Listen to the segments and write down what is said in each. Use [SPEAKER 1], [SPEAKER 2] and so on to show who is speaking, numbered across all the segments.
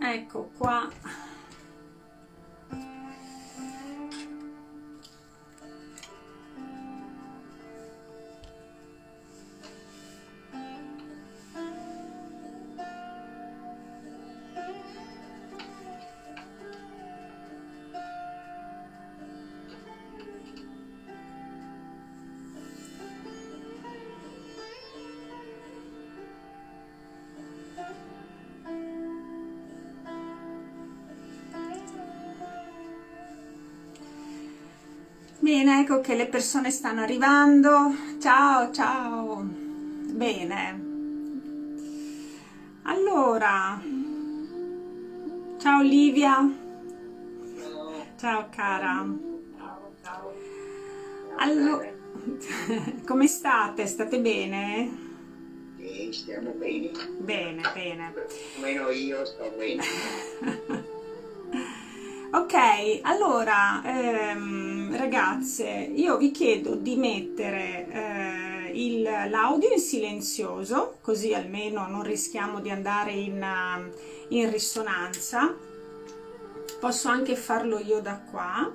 [SPEAKER 1] ecco qua ecco che le persone stanno arrivando. Ciao, ciao. Bene. Allora, ciao Olivia. Ciao cara. Allora, come state? State bene?
[SPEAKER 2] Sì, stiamo bene.
[SPEAKER 1] Bene, bene.
[SPEAKER 2] Meno io sto bene.
[SPEAKER 1] Ok, allora ehm, ragazze, io vi chiedo di mettere eh, l'audio in silenzioso, così almeno non rischiamo di andare in, eh, in risonanza. Posso anche farlo io da qua.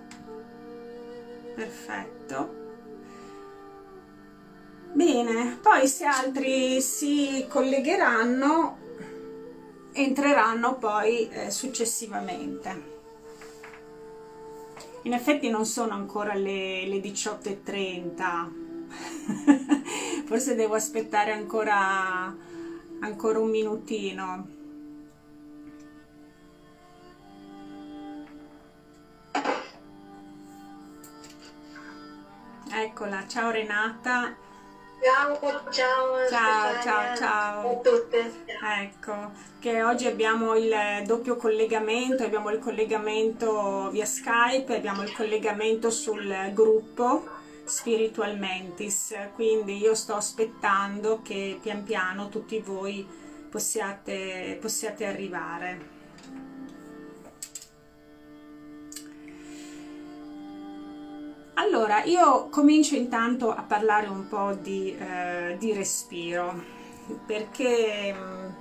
[SPEAKER 1] Perfetto. Bene, poi se altri si collegheranno, entreranno poi eh, successivamente. In effetti non sono ancora le, le 18.30, forse devo aspettare ancora, ancora un minutino. Eccola, ciao Renata.
[SPEAKER 3] Ciao, ciao,
[SPEAKER 1] Ciao, ciao, ciao.
[SPEAKER 3] a tutte.
[SPEAKER 1] Ecco, che oggi abbiamo il doppio collegamento, abbiamo il collegamento via Skype, abbiamo il collegamento sul gruppo Spiritual Mentis, quindi io sto aspettando che pian piano tutti voi possiate, possiate arrivare. Allora, io comincio intanto a parlare un po' di, eh, di respiro, perché mh,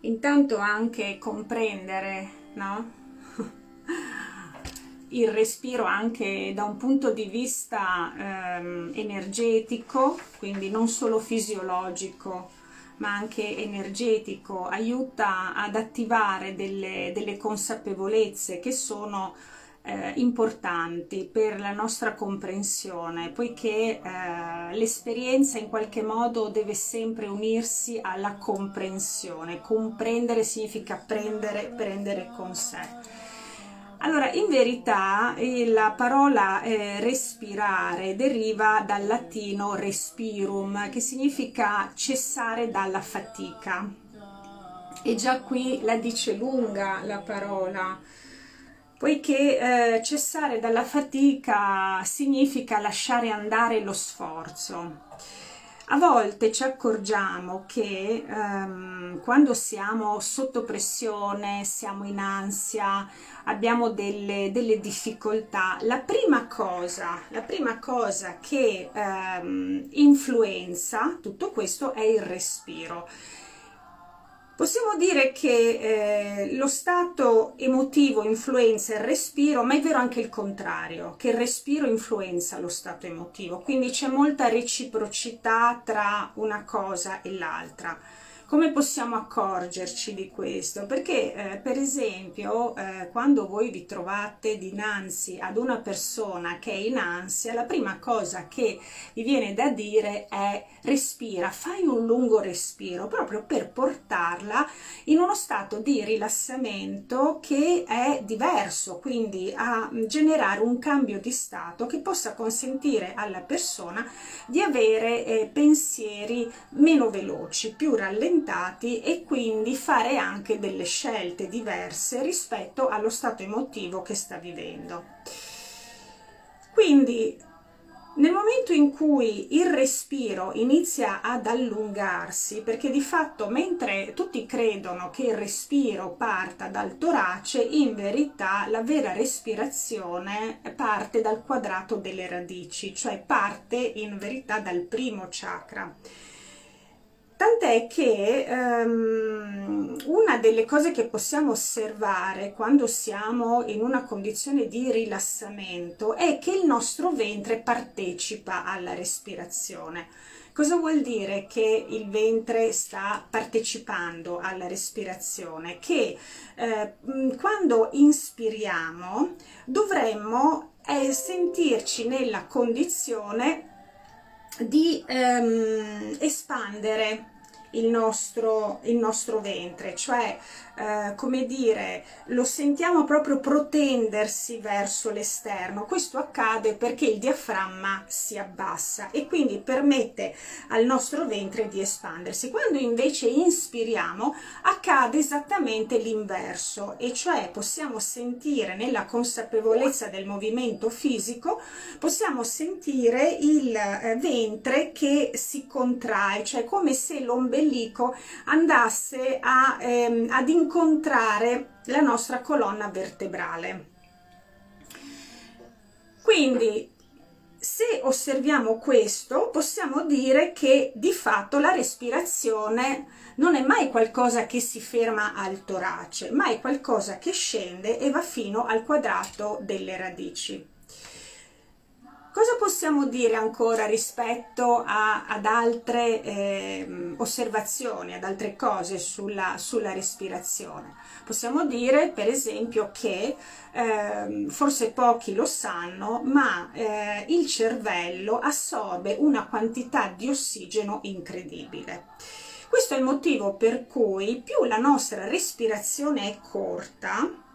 [SPEAKER 1] intanto anche comprendere, no? Il respiro anche da un punto di vista ehm, energetico, quindi non solo fisiologico, ma anche energetico, aiuta ad attivare delle, delle consapevolezze che sono eh, importanti per la nostra comprensione, poiché eh, l'esperienza in qualche modo deve sempre unirsi alla comprensione. Comprendere significa prendere, prendere con sé. Allora, in verità eh, la parola eh, respirare deriva dal latino respirum, che significa cessare dalla fatica. E già qui la dice lunga la parola, poiché eh, cessare dalla fatica significa lasciare andare lo sforzo. A volte ci accorgiamo che ehm, quando siamo sotto pressione, siamo in ansia, abbiamo delle, delle difficoltà, la prima cosa, la prima cosa che ehm, influenza tutto questo è il respiro. Possiamo dire che eh, lo stato emotivo influenza il respiro, ma è vero anche il contrario, che il respiro influenza lo stato emotivo, quindi c'è molta reciprocità tra una cosa e l'altra. Come possiamo accorgerci di questo? Perché eh, per esempio eh, quando voi vi trovate dinanzi ad una persona che è in ansia, la prima cosa che vi viene da dire è respira, fai un lungo respiro proprio per portarla in uno stato di rilassamento che è diverso, quindi a generare un cambio di stato che possa consentire alla persona di avere eh, pensieri meno veloci, più rallentati e quindi fare anche delle scelte diverse rispetto allo stato emotivo che sta vivendo. Quindi nel momento in cui il respiro inizia ad allungarsi, perché di fatto mentre tutti credono che il respiro parta dal torace, in verità la vera respirazione parte dal quadrato delle radici, cioè parte in verità dal primo chakra. Tant'è che um, una delle cose che possiamo osservare quando siamo in una condizione di rilassamento è che il nostro ventre partecipa alla respirazione. Cosa vuol dire che il ventre sta partecipando alla respirazione? Che eh, quando inspiriamo dovremmo eh, sentirci nella condizione di ehm, espandere il nostro, il nostro ventre, cioè eh, come dire, lo sentiamo proprio protendersi verso l'esterno. Questo accade perché il diaframma si abbassa e quindi permette al nostro ventre di espandersi. Quando invece inspiriamo accade esattamente l'inverso e cioè possiamo sentire nella consapevolezza del movimento fisico, possiamo sentire il eh, ventre che si contrae, cioè come se l'ombelico andasse a, ehm, ad incontrare incontrare la nostra colonna vertebrale. Quindi se osserviamo questo possiamo dire che di fatto la respirazione non è mai qualcosa che si ferma al torace, ma è qualcosa che scende e va fino al quadrato delle radici. Cosa possiamo dire ancora rispetto a, ad altre eh, osservazioni, ad altre cose sulla, sulla, respirazione? Possiamo dire per esempio che eh, forse pochi lo sanno, ma eh, il cervello assorbe una quantità di ossigeno incredibile. Questo è il motivo per cui più la nostra respirazione è corta,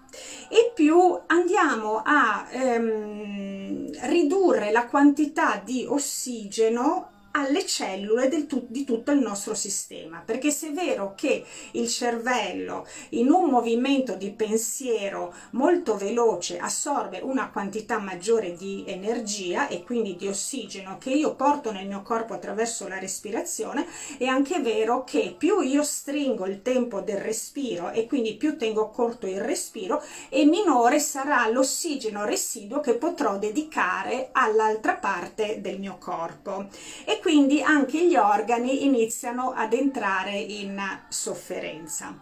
[SPEAKER 1] e più andiamo a ehm, ridurre la quantità di ossigeno alle cellule tu, di tutto il nostro sistema, perché se è vero che il cervello in un movimento di pensiero molto veloce assorbe una quantità maggiore di energia e quindi di ossigeno che io porto nel mio corpo attraverso la respirazione, è anche vero che più io stringo il tempo del respiro e quindi più tengo corto il respiro e minore sarà l'ossigeno residuo che potrò dedicare all'altra parte del mio corpo. E quindi anche gli organi iniziano ad entrare in sofferenza.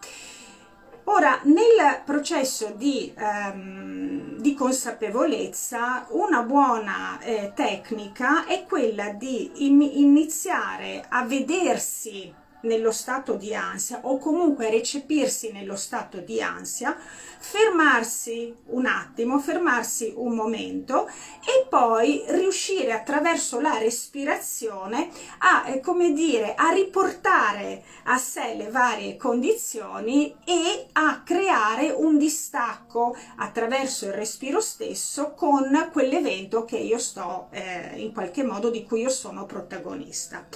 [SPEAKER 1] Ora, nel processo di, ehm, di consapevolezza, una buona eh, tecnica è quella di in iniziare a vedersi nello stato di ansia o comunque recepirsi nello stato di ansia, fermarsi un attimo, fermarsi un momento e poi riuscire attraverso la respirazione a, eh, come dire, a riportare a sé le varie condizioni e a creare un distacco attraverso il respiro stesso con quell'evento che io sto eh, in qualche modo di cui io sono protagonista.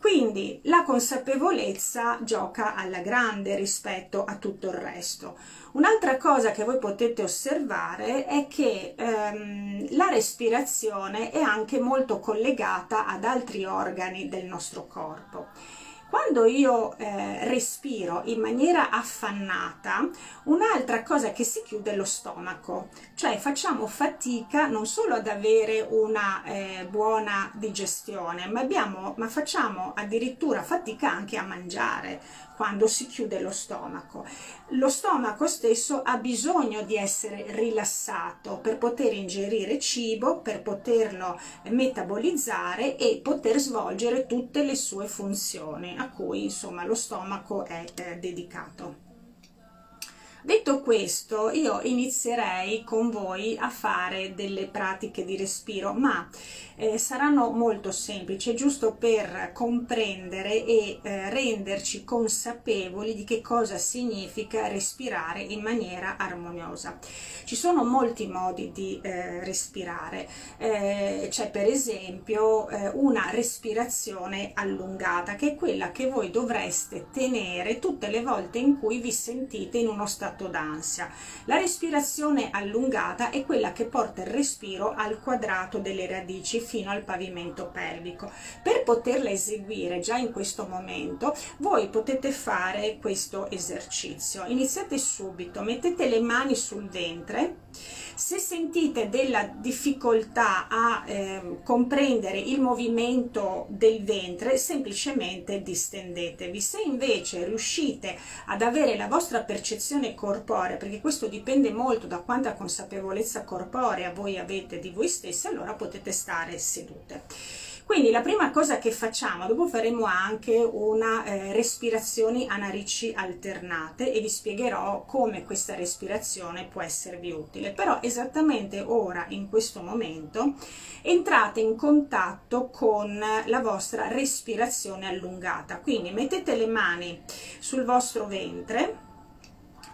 [SPEAKER 1] Quindi la consapevolezza gioca alla grande rispetto a tutto il resto. Un'altra cosa che voi potete osservare è che ehm, la respirazione è anche molto collegata ad altri organi del nostro corpo. Quando io eh, respiro in maniera affannata, un'altra cosa che si chiude è lo stomaco, cioè facciamo fatica non solo ad avere una eh, buona digestione, ma, abbiamo, ma facciamo addirittura fatica anche a mangiare quando si chiude lo stomaco. Lo stomaco stesso ha bisogno di essere rilassato per poter ingerire cibo, per poterlo metabolizzare e poter svolgere tutte le sue funzioni a cui insomma lo stomaco è eh, dedicato. Detto questo, io inizierei con voi a fare delle pratiche di respiro, ma eh, saranno molto semplici, giusto per comprendere e eh, renderci consapevoli di che cosa significa respirare in maniera armoniosa. Ci sono molti modi di eh, respirare, eh, c'è per esempio eh, una respirazione allungata, che è quella che voi dovreste tenere tutte le volte in cui vi sentite in uno stato stato d'ansia. La respirazione allungata è quella che porta il respiro al quadrato delle radici fino al pavimento pelvico. Per poterla eseguire già in questo momento, voi potete fare questo esercizio. Iniziate subito, mettete le mani sul ventre, Se sentite della difficoltà a eh, comprendere il movimento del ventre, semplicemente distendetevi. Se invece riuscite ad avere la vostra percezione corporea, perché questo dipende molto da quanta consapevolezza corporea voi avete di voi stessi, allora potete stare sedute. Quindi la prima cosa che facciamo, dopo faremo anche una eh, respirazioni a narici alternate e vi spiegherò come questa respirazione può esservi utile. Però esattamente ora, in questo momento, entrate in contatto con la vostra respirazione allungata. Quindi mettete le mani sul vostro ventre,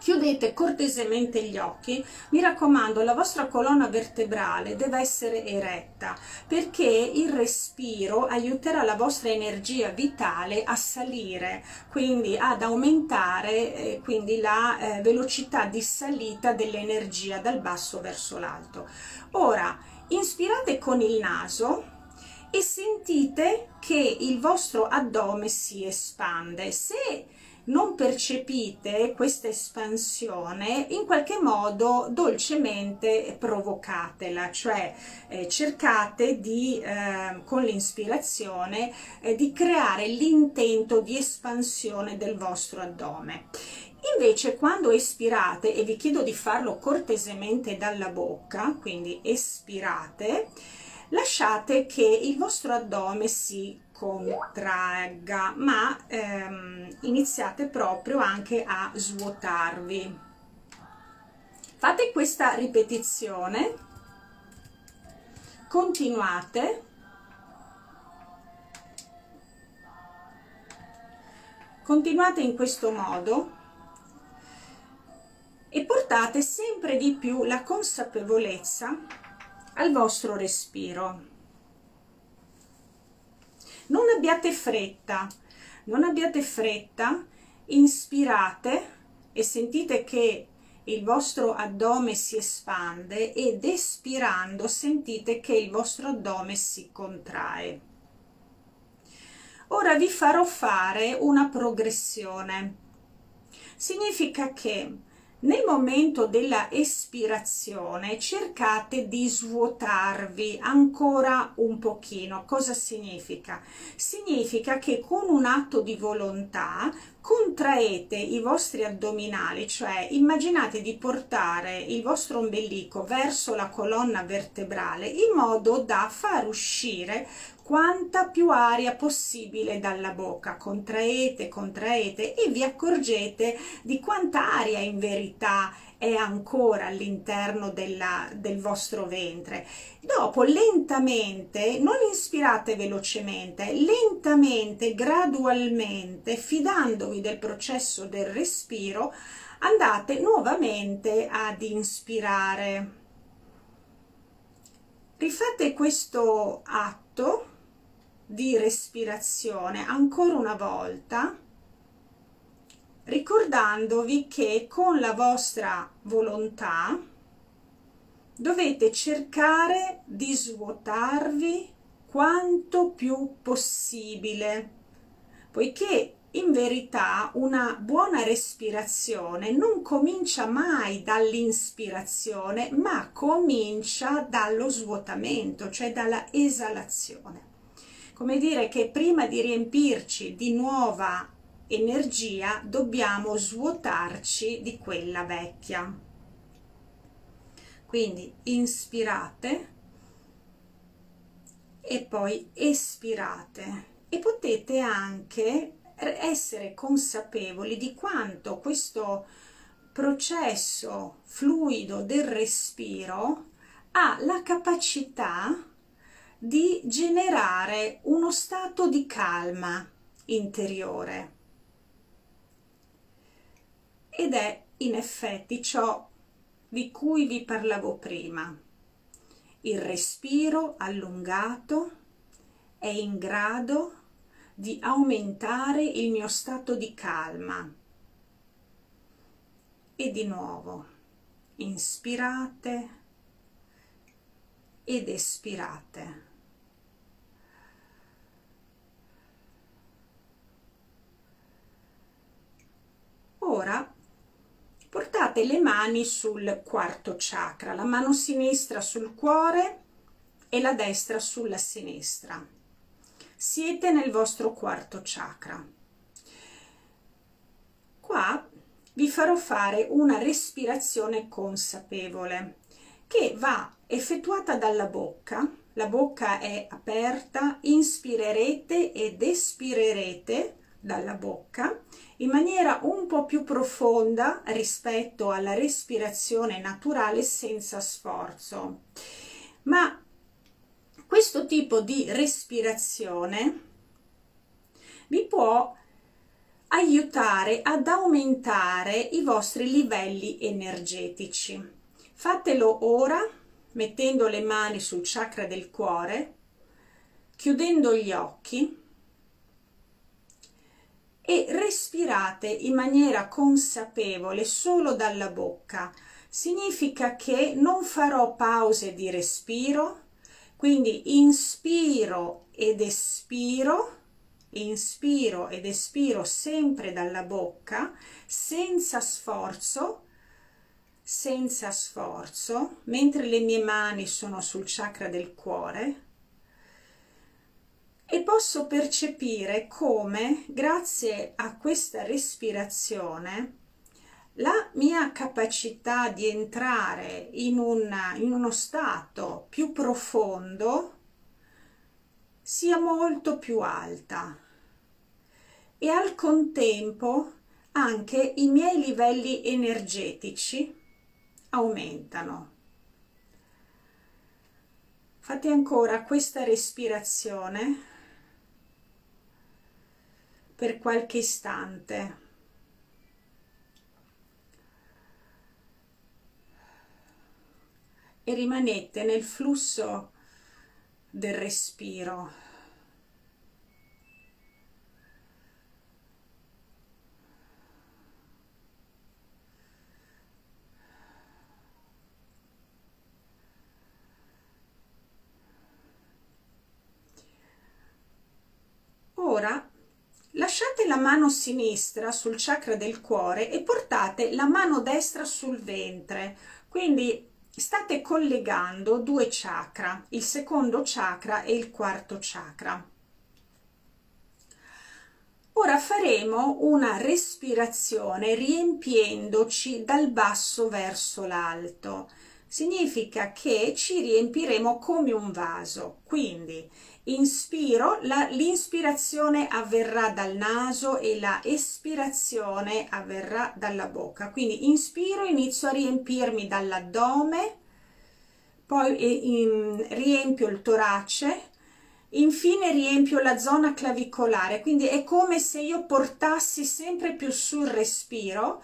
[SPEAKER 1] chiudete cortesemente gli occhi. Mi raccomando la vostra colonna vertebrale deve essere eretta perché il respiro aiuterà la vostra energia vitale a salire quindi ad aumentare eh, quindi la eh, velocità di salita dell'energia dal basso verso l'alto. Ora inspirate con il naso e sentite che il vostro addome si espande. Se non percepite questa espansione, in qualche modo dolcemente provocatela, cioè eh, cercate di, eh, con l'inspirazione, eh, di creare l'intento di espansione del vostro addome. Invece quando espirate, e vi chiedo di farlo cortesemente dalla bocca, quindi espirate, lasciate che il vostro addome si contragga ma ehm, iniziate proprio anche a svuotarvi. Fate questa ripetizione. Continuate. Continuate in questo modo. E portate sempre di più la consapevolezza al vostro respiro non abbiate fretta non abbiate fretta inspirate e sentite che il vostro addome si espande ed espirando sentite che il vostro addome si contrae. Ora vi farò fare una progressione. Significa che nel momento della espirazione cercate di svuotarvi ancora un pochino. Cosa significa? Significa che con un atto di volontà contraete i vostri addominali, cioè immaginate di portare il vostro ombelico verso la colonna vertebrale in modo da far uscire quanta più aria possibile dalla bocca. Contraete contraete e vi accorgete di quanta aria in verità è ancora all'interno del vostro ventre. Dopo lentamente non ispirate velocemente lentamente gradualmente fidandovi del processo del respiro andate nuovamente ad inspirare. Rifate questo atto di respirazione ancora una volta ricordandovi che con la vostra volontà dovete cercare di svuotarvi quanto più possibile poiché in verità una buona respirazione non comincia mai dall'inspirazione ma comincia dallo svuotamento cioè dalla esalazione. Come dire che prima di riempirci di nuova energia dobbiamo svuotarci di quella vecchia. Quindi inspirate e poi espirate. E potete anche essere consapevoli di quanto questo processo fluido del respiro ha la capacità di generare uno stato di calma interiore ed è in effetti ciò di cui vi parlavo prima. Il respiro allungato è in grado di aumentare il mio stato di calma. E di nuovo inspirate ed espirate. Ora portate le mani sul quarto chakra, la mano sinistra sul cuore e la destra sulla sinistra. Siete nel vostro quarto chakra. Qua vi farò fare una respirazione consapevole che va effettuata dalla bocca. La bocca è aperta, inspirerete ed espirerete dalla bocca in maniera un po' più profonda rispetto alla respirazione naturale senza sforzo. Ma questo tipo di respirazione vi può aiutare ad aumentare i vostri livelli energetici. Fatelo ora mettendo le mani sul chakra del cuore, chiudendo gli occhi e respirate in maniera consapevole solo dalla bocca. Significa che non farò pause di respiro, quindi inspiro ed espiro inspiro ed espiro sempre dalla bocca senza sforzo senza sforzo mentre le mie mani sono sul chakra del cuore e posso percepire come grazie a questa respirazione la mia capacità di entrare in, una, in uno stato più profondo sia molto più alta e al contempo anche i miei livelli energetici aumentano. Fate ancora questa respirazione per qualche istante. E rimanete nel flusso del respiro. Ora lasciate la mano sinistra sul chakra del cuore e portate la mano destra sul ventre, quindi state collegando due chakra, il secondo chakra e il quarto chakra. Ora faremo una respirazione riempiendoci dal basso verso l'alto. Significa che ci riempiremo come un vaso, quindi inspiro, l'inspirazione avverrà dal naso e la espirazione avverrà dalla bocca. Quindi inspiro, inizio a riempirmi dall'addome, poi eh, in, riempio il torace, infine riempio la zona clavicolare, quindi è come se io portassi sempre più sul respiro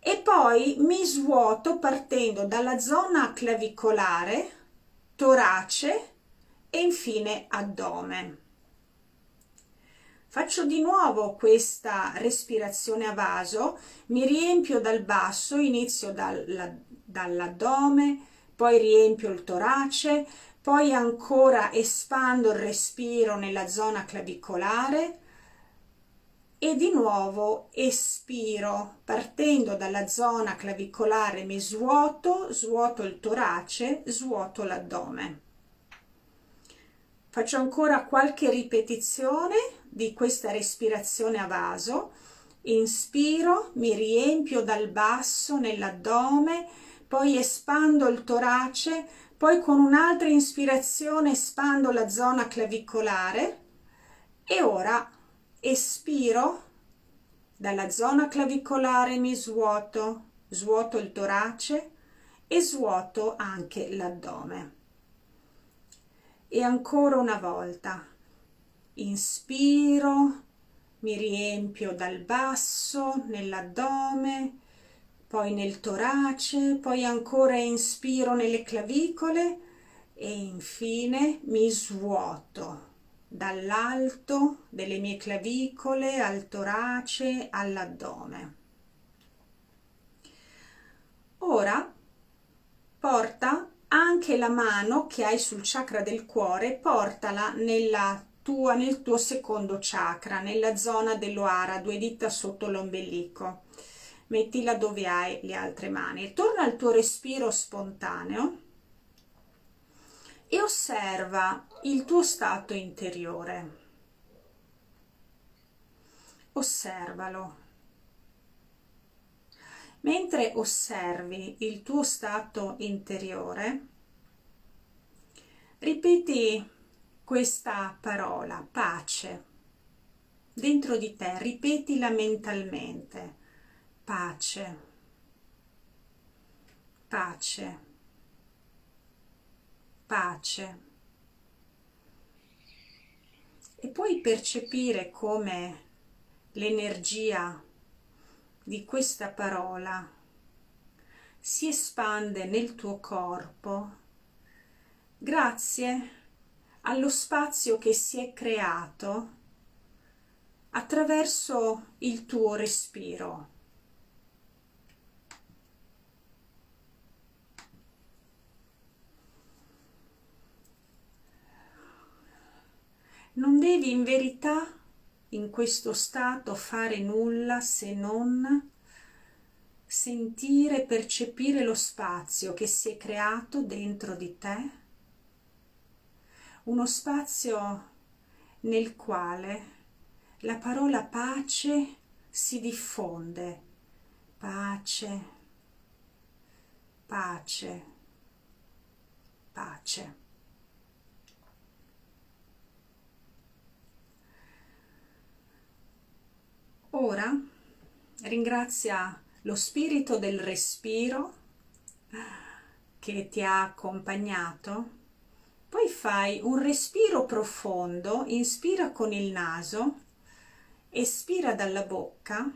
[SPEAKER 1] e poi mi svuoto partendo dalla zona clavicolare, torace, e infine addome. Faccio di nuovo questa respirazione a vaso, mi riempio dal basso, inizio dall'addome, poi riempio il torace, poi ancora espando il respiro nella zona clavicolare e di nuovo espiro partendo dalla zona clavicolare mi svuoto, svuoto il torace, svuoto l'addome. Faccio ancora qualche ripetizione di questa respirazione a vaso. Inspiro, mi riempio dal basso nell'addome, poi espando il torace, poi con un'altra ispirazione espando la zona clavicolare e ora espiro dalla zona clavicolare mi svuoto, svuoto il torace e svuoto anche l'addome e ancora una volta. Inspiro mi riempio dal basso nell'addome poi nel torace poi ancora inspiro nelle clavicole e infine mi svuoto dall'alto delle mie clavicole al torace all'addome. Ora porta anche la mano che hai sul chakra del cuore portala nella tua, nel tuo secondo chakra nella zona dell'oara due dita sotto l'ombelico. Mettila dove hai le altre mani. Torna al tuo respiro spontaneo e osserva il tuo stato interiore. Osservalo mentre osservi il tuo stato interiore ripeti questa parola pace dentro di te ripetila mentalmente. Pace. Pace. Pace. E puoi percepire come l'energia di questa parola si espande nel tuo corpo grazie allo spazio che si è creato attraverso il tuo respiro. Non devi in verità in questo stato fare nulla se non sentire, percepire lo spazio che si è creato dentro di te, uno spazio nel quale la parola pace si diffonde. Pace, pace, pace. Ora ringrazia lo spirito del respiro che ti ha accompagnato. Poi fai un respiro profondo, inspira con il naso espira dalla bocca,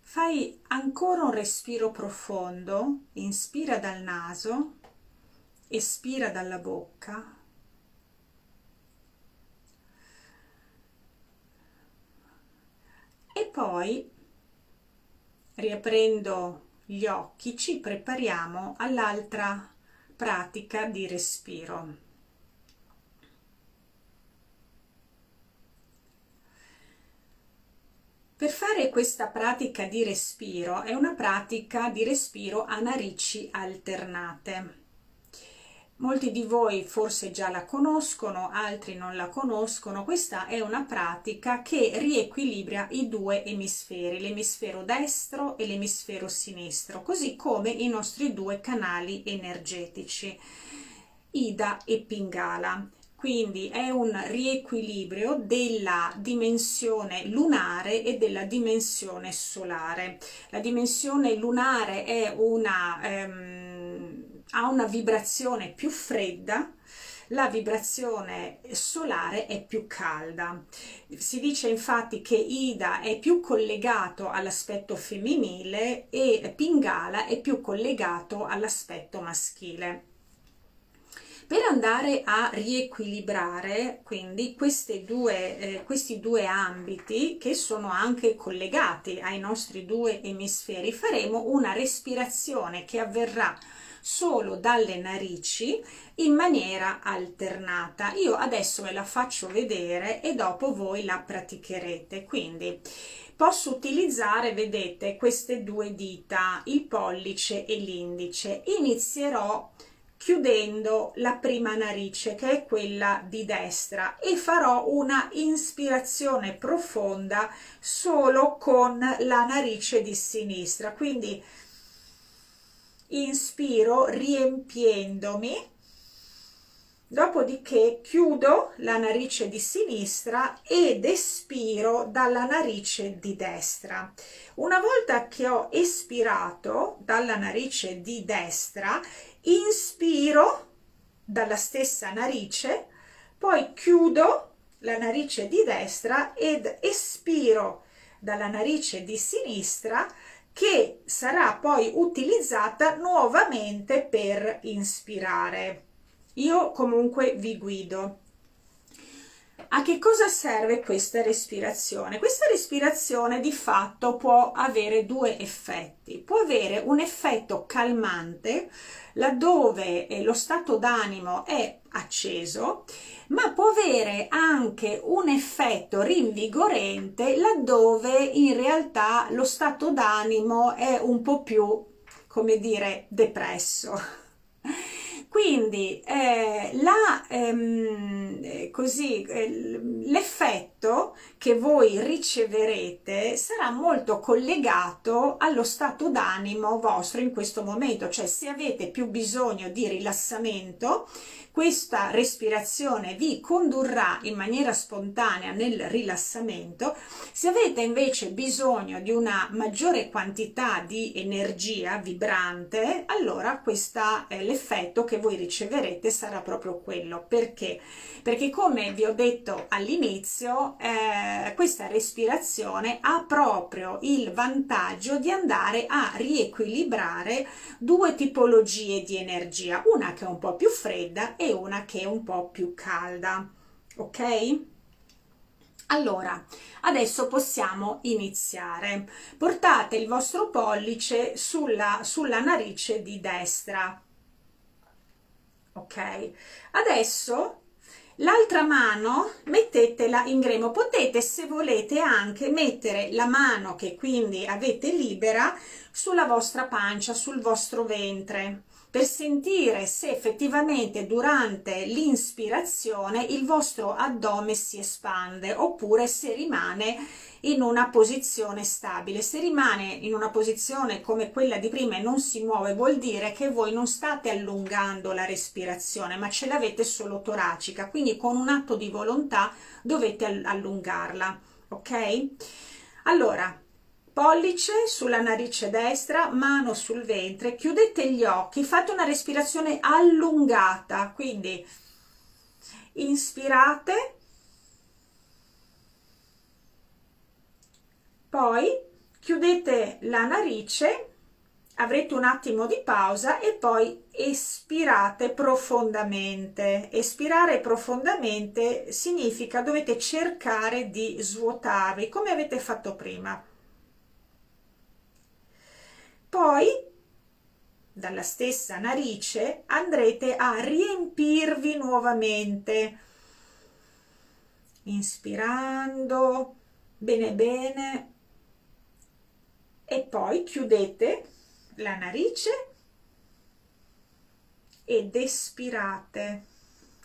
[SPEAKER 1] fai ancora un respiro profondo, inspira dal naso, espira dalla bocca. E poi, riaprendo gli occhi, ci prepariamo all'altra pratica di respiro. Per fare questa pratica di respiro è una pratica di respiro a narici alternate. Molti di voi forse già la conoscono, altri non la conoscono. Questa è una pratica che riequilibra i due emisferi, l'emisfero destro e l'emisfero sinistro, così come i nostri due canali energetici, Ida e Pingala quindi è un riequilibrio della dimensione lunare e della dimensione solare. La dimensione lunare è una, ehm, ha una vibrazione più fredda, la vibrazione solare è più calda. Si dice infatti che Ida è più collegato all'aspetto femminile e Pingala è più collegato all'aspetto maschile. Per andare a riequilibrare quindi due, eh, questi due ambiti che sono anche collegati ai nostri due emisferi, faremo una respirazione che avverrà solo dalle narici in maniera alternata. Io adesso ve la faccio vedere e dopo voi la praticherete. Quindi posso utilizzare, vedete, queste due dita, il pollice e l'indice. Inizierò chiudendo la prima narice che è quella di destra e farò una ispirazione profonda solo con la narice di sinistra quindi inspiro riempiendomi. Dopodiché chiudo la narice di sinistra ed espiro dalla narice di destra. Una volta che ho espirato dalla narice di destra inspiro dalla stessa narice, poi chiudo la narice di destra ed espiro dalla narice di sinistra che sarà poi utilizzata nuovamente per inspirare. Io comunque vi guido. A che cosa serve questa respirazione? Questa respirazione di fatto può avere due effetti. Può avere un effetto calmante laddove eh, lo stato d'animo è acceso, ma può avere anche un effetto rinvigorente laddove in realtà lo stato d'animo è un po' più, come dire, depresso. Quindi eh, la, ehm, eh, così, eh, l'effetto che voi riceverete sarà molto collegato allo stato d'animo vostro in questo momento, cioè se avete più bisogno di rilassamento, questa respirazione vi condurrà in maniera spontanea nel rilassamento. Se avete invece bisogno di una maggiore quantità di energia vibrante, allora questa, eh, l'effetto che voi riceverete sarà proprio quello. Perché? Perché come vi ho detto all'inizio, eh, questa respirazione ha proprio il vantaggio di andare a riequilibrare due tipologie di energia, una che è un po' più fredda e una che è un po' più calda ok? Allora adesso possiamo iniziare. Portate il vostro pollice sulla, sulla narice di destra ok? Adesso l'altra mano mettetela in grembo. Potete se volete anche mettere la mano che quindi avete libera sulla vostra pancia sul vostro ventre per sentire se effettivamente durante l'inspirazione il vostro addome si espande oppure se rimane in una posizione stabile. Se rimane in una posizione come quella di prima e non si muove vuol dire che voi non state allungando la respirazione ma ce l'avete solo toracica, quindi con un atto di volontà dovete allungarla, ok? Allora, pollice sulla narice destra, mano sul ventre, chiudete gli occhi, fate una respirazione allungata, quindi inspirate, poi chiudete la narice, avrete un attimo di pausa e poi espirate profondamente. Espirare profondamente significa dovete cercare di svuotarvi come avete fatto prima poi dalla stessa narice andrete a riempirvi nuovamente inspirando bene bene. E poi chiudete la narice ed espirate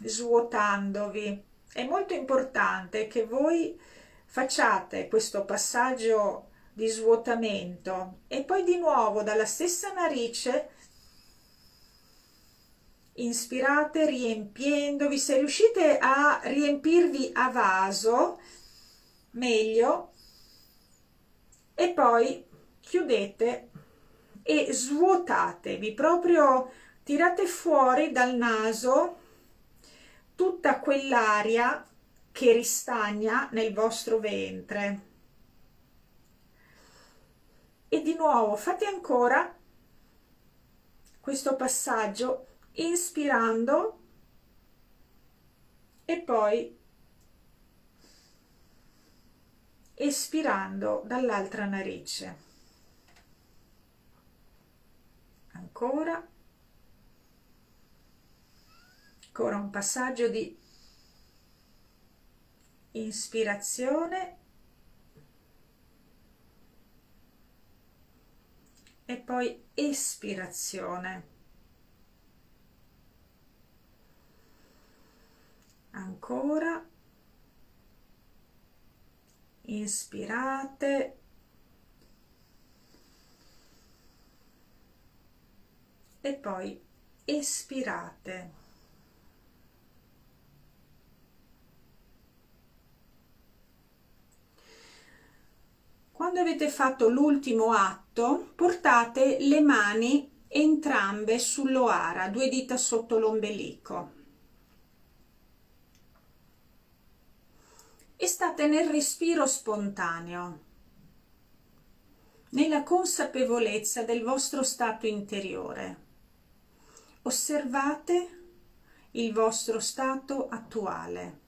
[SPEAKER 1] svuotandovi. È molto importante che voi facciate questo passaggio di svuotamento. E poi di nuovo dalla stessa narice inspirate riempiendovi. Se riuscite a riempirvi a vaso meglio. E poi chiudete e svuotatevi proprio tirate fuori dal naso tutta quell'aria che ristagna nel vostro ventre e di nuovo fate ancora questo passaggio inspirando e poi espirando dall'altra narice. Ancora. Ancora un passaggio di inspirazione e poi espirazione. Ancora. Inspirate. E poi espirate. Quando avete fatto l'ultimo atto, portate le mani entrambe sull'oara, due dita sotto l'ombelico. E state nel respiro spontaneo, nella consapevolezza del vostro stato interiore. Osservate il vostro stato attuale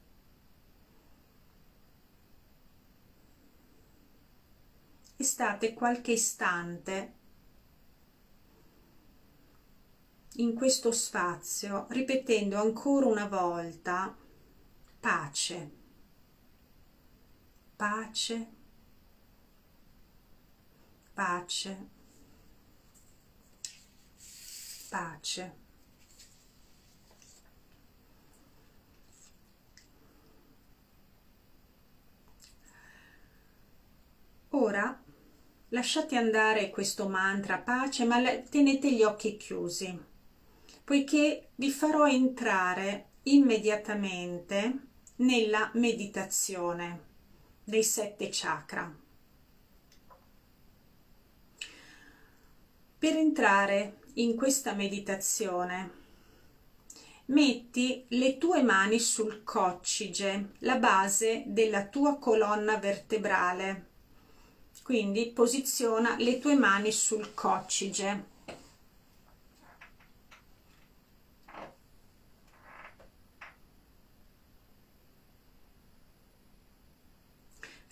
[SPEAKER 1] e state qualche istante in questo spazio ripetendo ancora una volta pace, pace, pace, pace. Ora lasciate andare questo mantra pace, ma tenete gli occhi chiusi, poiché vi farò entrare immediatamente nella meditazione dei sette chakra. Per entrare in questa meditazione metti le tue mani sul coccige, la base della tua colonna vertebrale quindi posiziona le tue mani sul coccige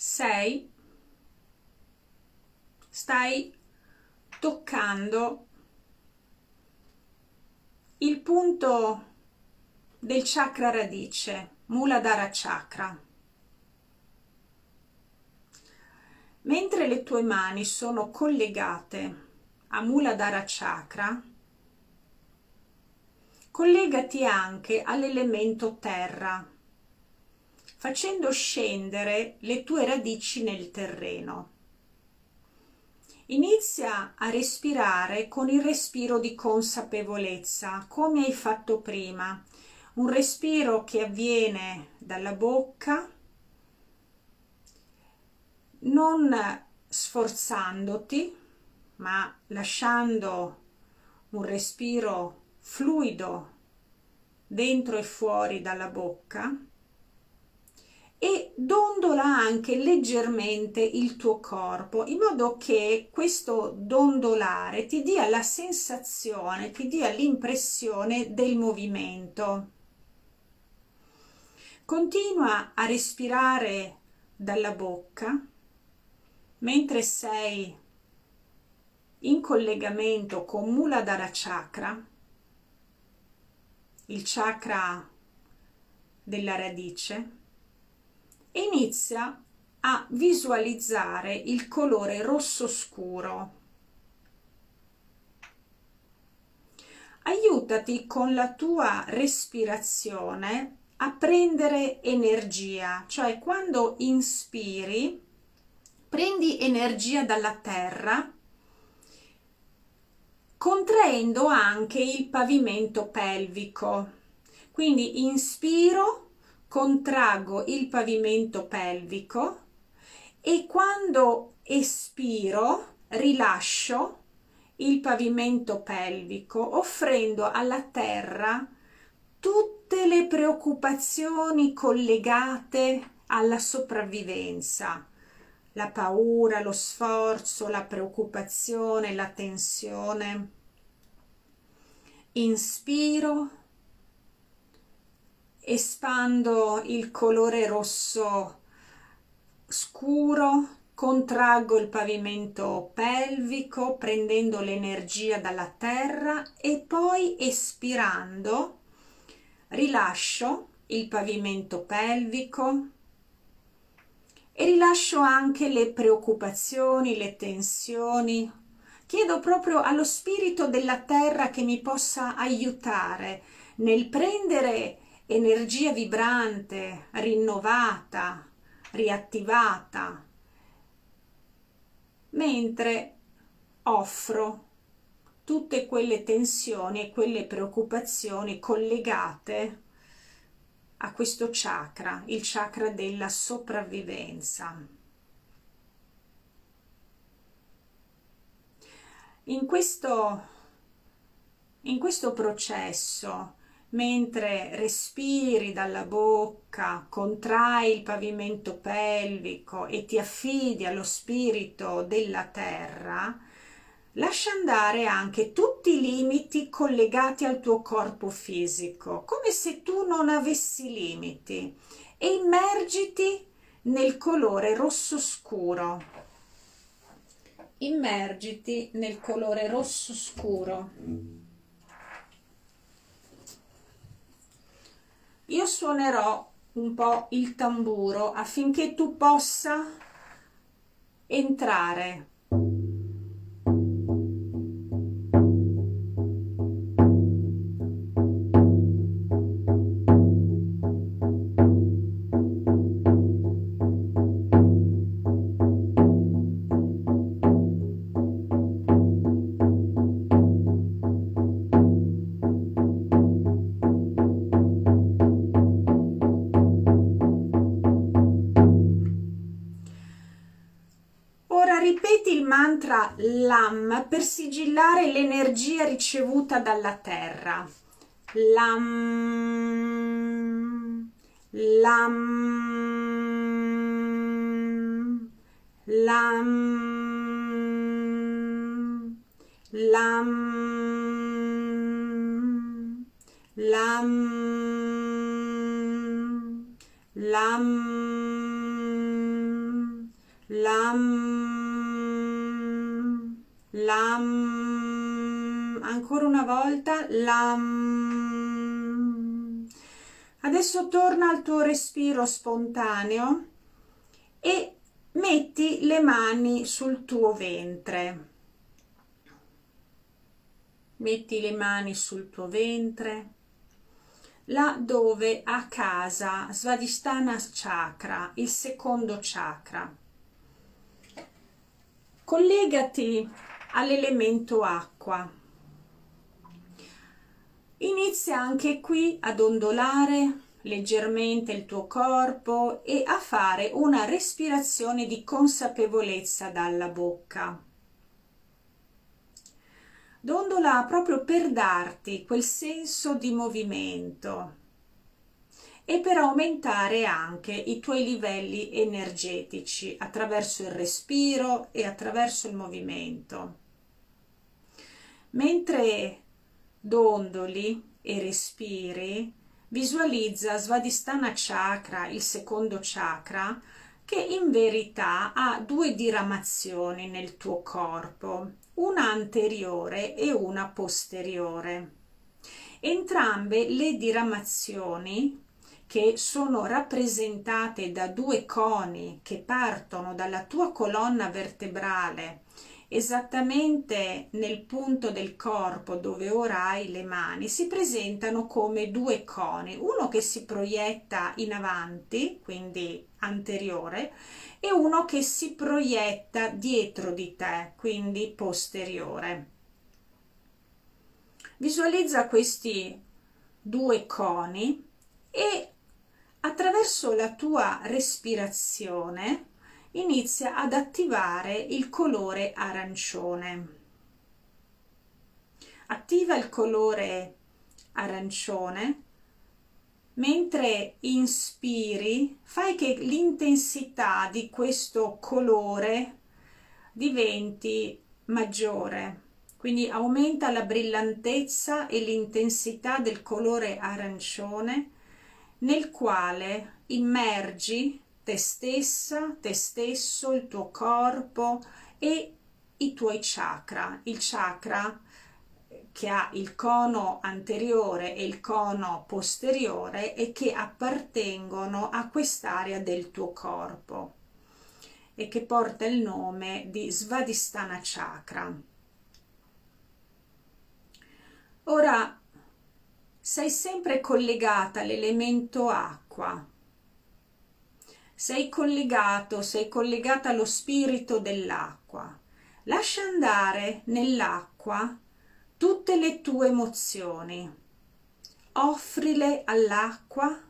[SPEAKER 1] sei. Stai toccando il punto del chakra radice Muladhara chakra mentre le tue mani sono collegate a Muladhara Chakra, collegati anche all'elemento terra, facendo scendere le tue radici nel terreno. Inizia a respirare con il respiro di consapevolezza, come hai fatto prima, un respiro che avviene dalla bocca non sforzandoti, ma lasciando un respiro fluido dentro e fuori dalla bocca e dondola anche leggermente il tuo corpo in modo che questo dondolare ti dia la sensazione, ti dia l'impressione del movimento. Continua a respirare dalla bocca mentre sei in collegamento con Muladhara Chakra, il chakra della radice, inizia a visualizzare il colore rosso scuro. Aiutati con la tua respirazione a prendere energia, cioè quando inspiri prendi energia dalla terra contraendo anche il pavimento pelvico. Quindi inspiro, contraggo il pavimento pelvico e quando espiro rilascio il pavimento pelvico offrendo alla terra tutte le preoccupazioni collegate alla sopravvivenza la paura, lo sforzo, la preoccupazione, la tensione. Inspiro, espando il colore rosso scuro, contraggo il pavimento pelvico prendendo l'energia dalla terra e poi espirando rilascio il pavimento pelvico, e rilascio anche le preoccupazioni, le tensioni. Chiedo proprio allo spirito della terra che mi possa aiutare nel prendere energia vibrante, rinnovata, riattivata, mentre offro tutte quelle tensioni e quelle preoccupazioni collegate a questo chakra, il chakra della sopravvivenza. In questo, in questo processo, mentre respiri dalla bocca, contrai il pavimento pelvico e ti affidi allo spirito della terra, lascia andare anche tutti i limiti collegati al tuo corpo fisico, come se tu non avessi limiti, e immergiti nel colore rosso scuro. immergiti nel colore rosso scuro. Io suonerò un po' il tamburo affinché tu possa entrare mantra LAM per sigillare l'energia ricevuta dalla terra. LAM, LAM, LAM, LAM, LAM, LAM, LAM. Lam. Ancora una volta. Lam. Adesso torna al tuo respiro spontaneo e metti le mani sul tuo ventre. Metti le mani sul tuo ventre, là dove a casa Svadhisthana Chakra, il secondo chakra. Collegati all'elemento acqua. Inizia anche qui ad ondolare leggermente il tuo corpo e a fare una respirazione di consapevolezza dalla bocca. Dondola proprio per darti quel senso di movimento e per aumentare anche i tuoi livelli energetici attraverso il respiro e attraverso il movimento. Mentre dondoli e respiri, visualizza Svadhisthana Chakra, il secondo chakra, che in verità ha due diramazioni nel tuo corpo, una anteriore e una posteriore. Entrambe le diramazioni che sono rappresentate da due coni che partono dalla tua colonna vertebrale esattamente nel punto del corpo dove ora hai le mani, si presentano come due coni, uno che si proietta in avanti, quindi anteriore, e uno che si proietta dietro di te, quindi posteriore. Visualizza questi due coni e attraverso la tua respirazione inizia ad attivare il colore arancione. Attiva il colore arancione mentre inspiri fai che l'intensità di questo colore diventi maggiore quindi aumenta la brillantezza e l'intensità del colore arancione nel quale immergi te stessa, te stesso, il tuo corpo e i tuoi chakra. Il chakra che ha il cono anteriore e il cono posteriore e che appartengono a quest'area del tuo corpo e che porta il nome di Svadhisthana Chakra. Ora sei sempre collegata all'elemento acqua sei collegato, sei collegata allo spirito dell'acqua. Lascia andare nell'acqua tutte le tue emozioni. Offrile all'acqua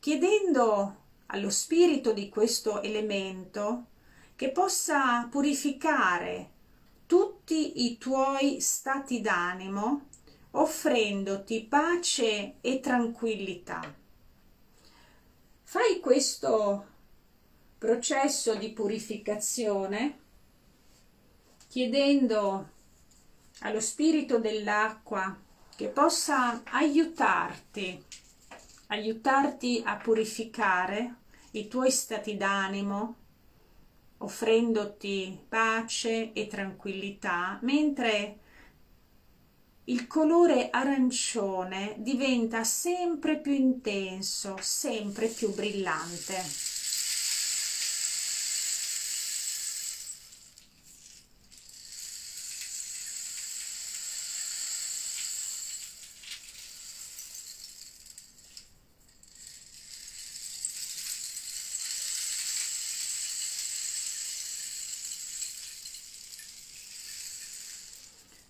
[SPEAKER 1] chiedendo allo spirito di questo elemento che possa purificare tutti i tuoi stati d'animo offrendoti pace e tranquillità. Fai questo processo di purificazione chiedendo allo spirito dell'acqua che possa aiutarti, aiutarti a purificare i tuoi stati d'animo, offrendoti pace e tranquillità, mentre il colore arancione diventa sempre più intenso, sempre più brillante.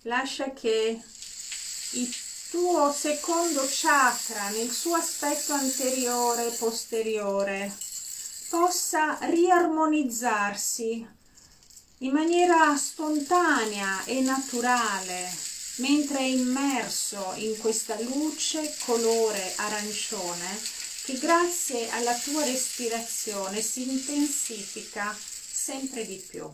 [SPEAKER 1] lascia che il tuo secondo chakra nel suo aspetto anteriore e posteriore possa riarmonizzarsi in maniera spontanea e naturale mentre è immerso in questa luce colore arancione che grazie alla tua respirazione si intensifica sempre di più.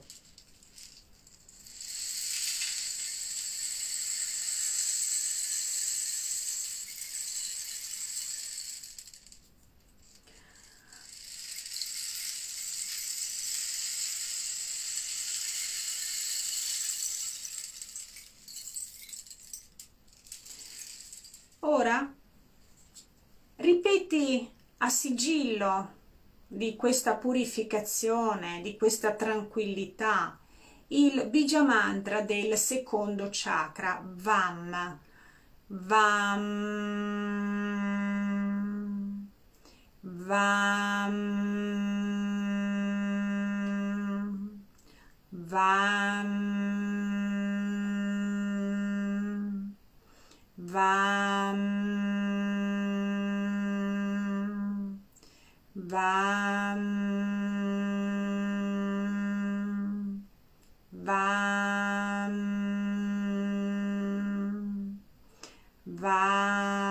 [SPEAKER 1] Ora ripeti sigillo di questa purificazione, di questa tranquillità, il Bija Mantra del secondo chakra, Vam. Vam. Vam. Vam. Vam. Vam, vam, vam.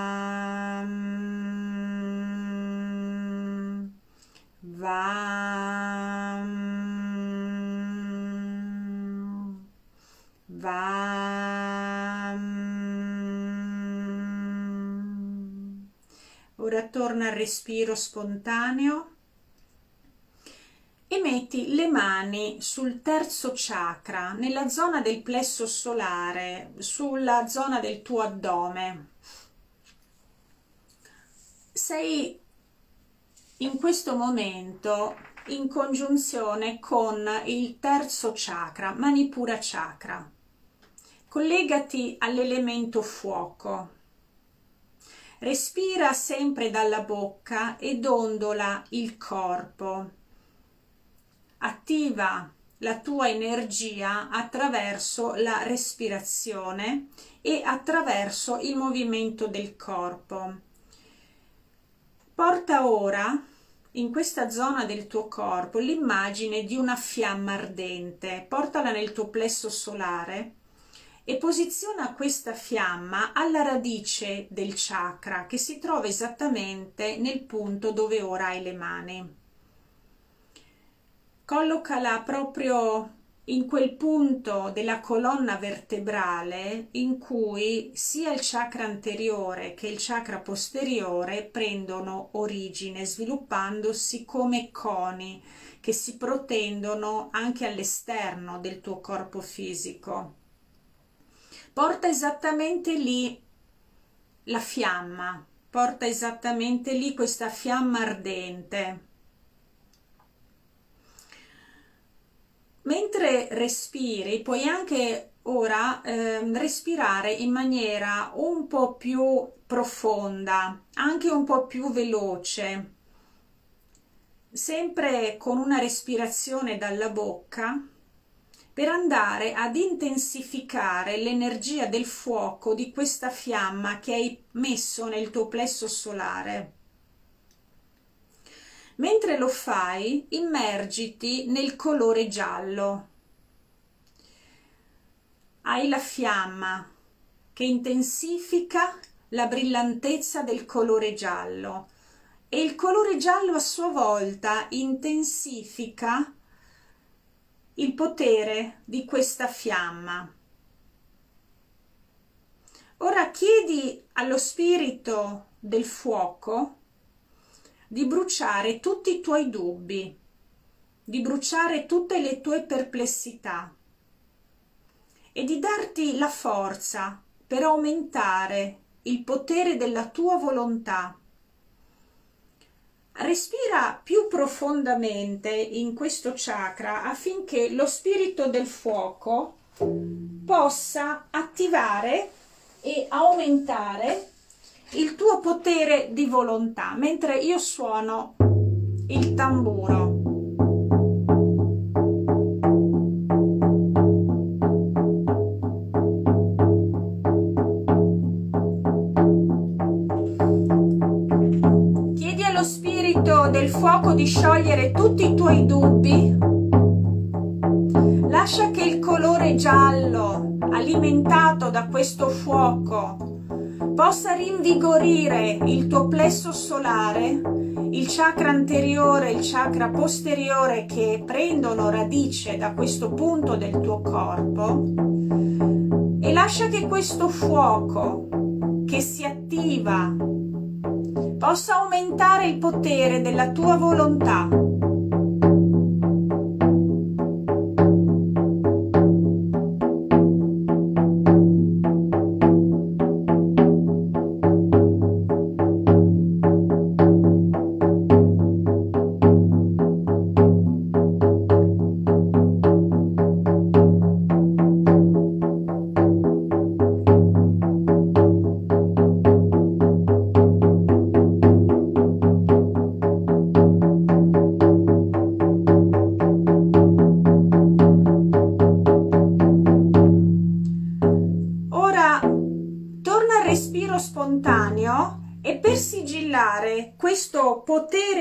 [SPEAKER 1] Torna al respiro spontaneo e metti le mani sul terzo chakra, nella zona del plesso solare, sulla zona del tuo addome. Sei in questo momento in congiunzione con il terzo chakra, Manipura chakra. Collegati all'elemento fuoco. Respira sempre dalla bocca ed ondola il corpo. Attiva la tua energia attraverso la respirazione e attraverso il movimento del corpo. Porta ora in questa zona del tuo corpo l'immagine di una fiamma ardente, portala nel tuo plesso solare e posiziona questa fiamma alla radice del chakra che si trova esattamente nel punto dove ora hai le mani. Collocala proprio in quel punto della colonna vertebrale in cui sia il chakra anteriore che il chakra posteriore prendono origine, sviluppandosi come coni che si protendono anche all'esterno del tuo corpo fisico porta esattamente lì la fiamma, porta esattamente lì questa fiamma ardente. Mentre respiri, puoi anche ora eh, respirare in maniera un po' più profonda, anche un po' più veloce, sempre con una respirazione dalla bocca per andare ad intensificare l'energia del fuoco di questa fiamma che hai messo nel tuo plesso solare. Mentre lo fai, immergiti nel colore giallo. Hai la fiamma che intensifica la brillantezza del colore giallo e il colore giallo a sua volta intensifica il potere di questa fiamma. Ora chiedi allo spirito del fuoco di bruciare tutti i tuoi dubbi, di bruciare tutte le tue perplessità e di darti la forza per aumentare il potere della tua volontà. Respira più profondamente in questo chakra affinché lo spirito del fuoco possa attivare e aumentare il tuo potere di volontà mentre io suono il tamburo. Fuoco di sciogliere tutti i tuoi dubbi. Lascia che il colore giallo alimentato da questo fuoco possa rinvigorire il tuo plesso solare, il chakra anteriore e il chakra posteriore che prendono radice da questo punto del tuo corpo e lascia che questo fuoco che si attiva possa aumentare il potere della tua volontà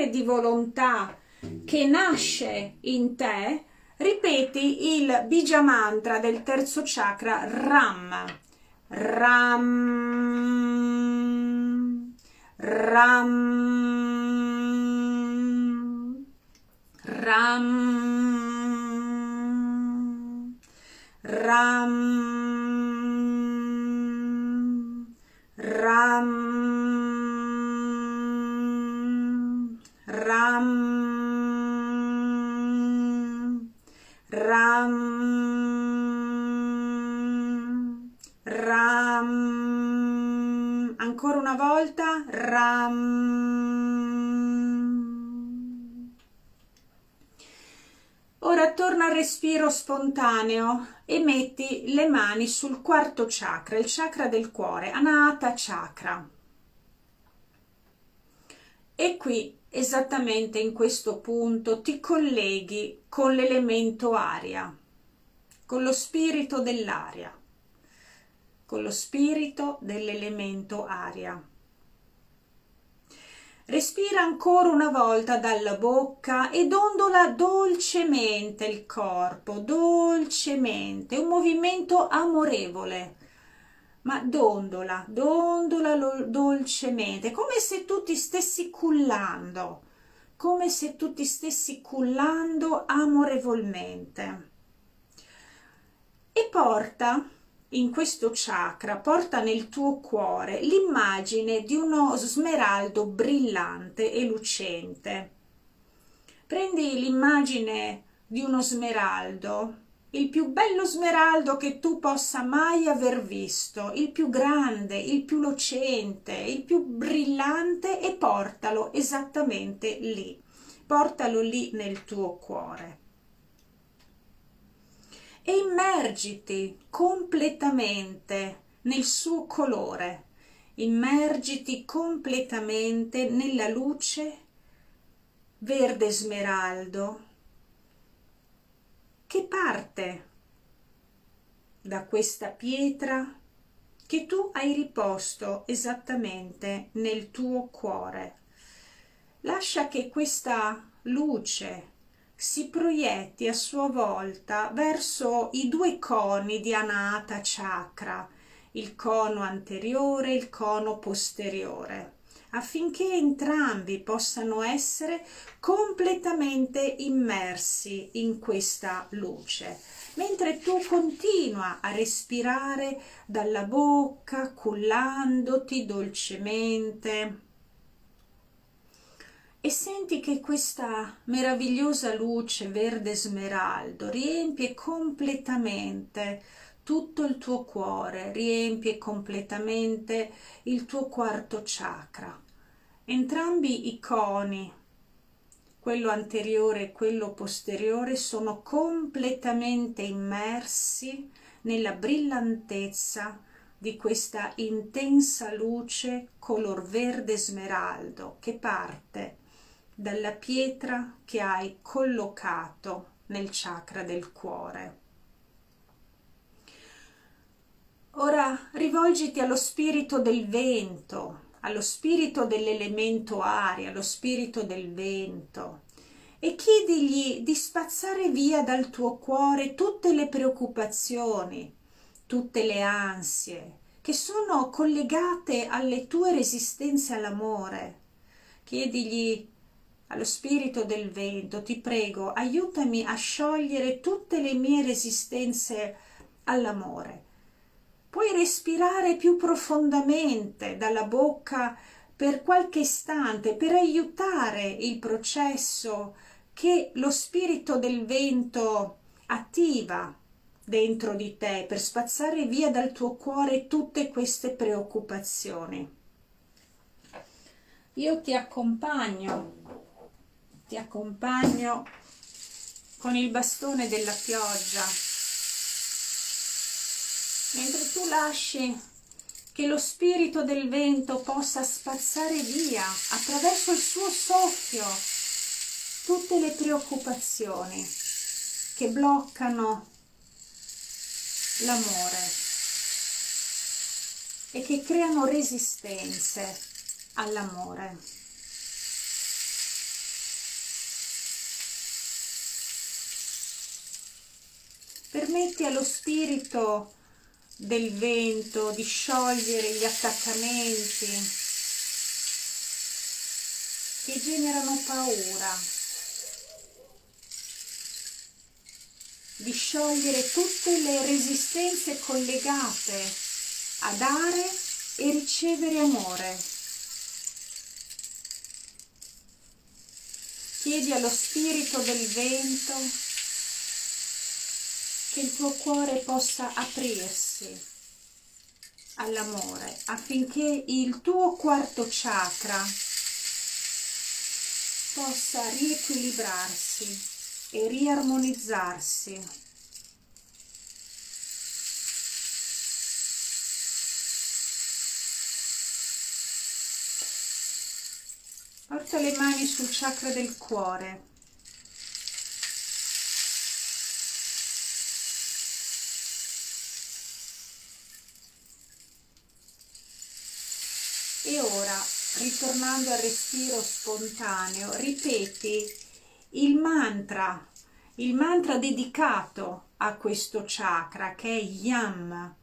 [SPEAKER 1] di volontà che nasce in te, ripeti il bija mantra del terzo chakra Ram. Ram. Ram. Ram. Ram. Ram. Ram, Ram, Ram, ancora una volta, Ram. Ora torna al respiro spontaneo e metti le mani sul quarto chakra, il chakra del cuore, Anahata chakra. E qui esattamente in questo punto ti colleghi con l'elemento aria, con lo spirito dell'aria, con lo spirito dell'elemento aria. Respira ancora una volta dalla bocca ed ondola dolcemente il corpo, dolcemente, un movimento amorevole ma dondola, dondola dolcemente, come se tu ti stessi cullando, come se tu ti stessi cullando amorevolmente. E porta in questo chakra, porta nel tuo cuore l'immagine di uno smeraldo brillante e lucente. Prendi l'immagine di uno smeraldo il più bello smeraldo che tu possa mai aver visto, il più grande, il più lucente, il più brillante e portalo esattamente lì, portalo lì nel tuo cuore. E immergiti completamente nel suo colore, immergiti completamente nella luce verde smeraldo che parte da questa pietra che tu hai riposto esattamente nel tuo cuore. Lascia che questa luce si proietti a sua volta verso i due coni di Anata Chakra, il cono anteriore e il cono posteriore affinché entrambi possano essere completamente immersi in questa luce. Mentre tu continua a respirare dalla bocca cullandoti dolcemente e senti che questa meravigliosa luce verde smeraldo riempie completamente tutto il tuo cuore, riempie completamente il tuo quarto chakra. Entrambi i coni, quello anteriore e quello posteriore, sono completamente immersi nella brillantezza di questa intensa luce color verde smeraldo che parte dalla pietra che hai collocato nel chakra del cuore. Ora rivolgiti allo spirito del vento, allo spirito dell'elemento aria, allo spirito del vento e chiedigli di spazzare via dal tuo cuore tutte le preoccupazioni, tutte le ansie che sono collegate alle tue resistenze all'amore. Chiedigli allo spirito del vento, ti prego, aiutami a sciogliere tutte le mie resistenze all'amore. Puoi respirare più profondamente dalla bocca per qualche istante per aiutare il processo che lo spirito del vento attiva dentro di te per spazzare via dal tuo cuore tutte queste preoccupazioni. Io ti accompagno ti accompagno con il bastone della pioggia mentre tu lasci che lo spirito del vento possa spazzare via attraverso il suo soffio tutte le preoccupazioni che bloccano l'amore e che creano resistenze all'amore. permetti allo spirito del vento di sciogliere gli attaccamenti che generano paura, di sciogliere tutte le resistenze collegate a dare e ricevere amore. Chiedi allo spirito del vento che il tuo cuore possa aprirsi all'amore affinché il tuo quarto chakra possa riequilibrarsi e riarmonizzarsi. Porta le mani sul chakra del cuore E ora, ritornando al respiro spontaneo, ripeti il mantra, il mantra dedicato a questo chakra che è Yam.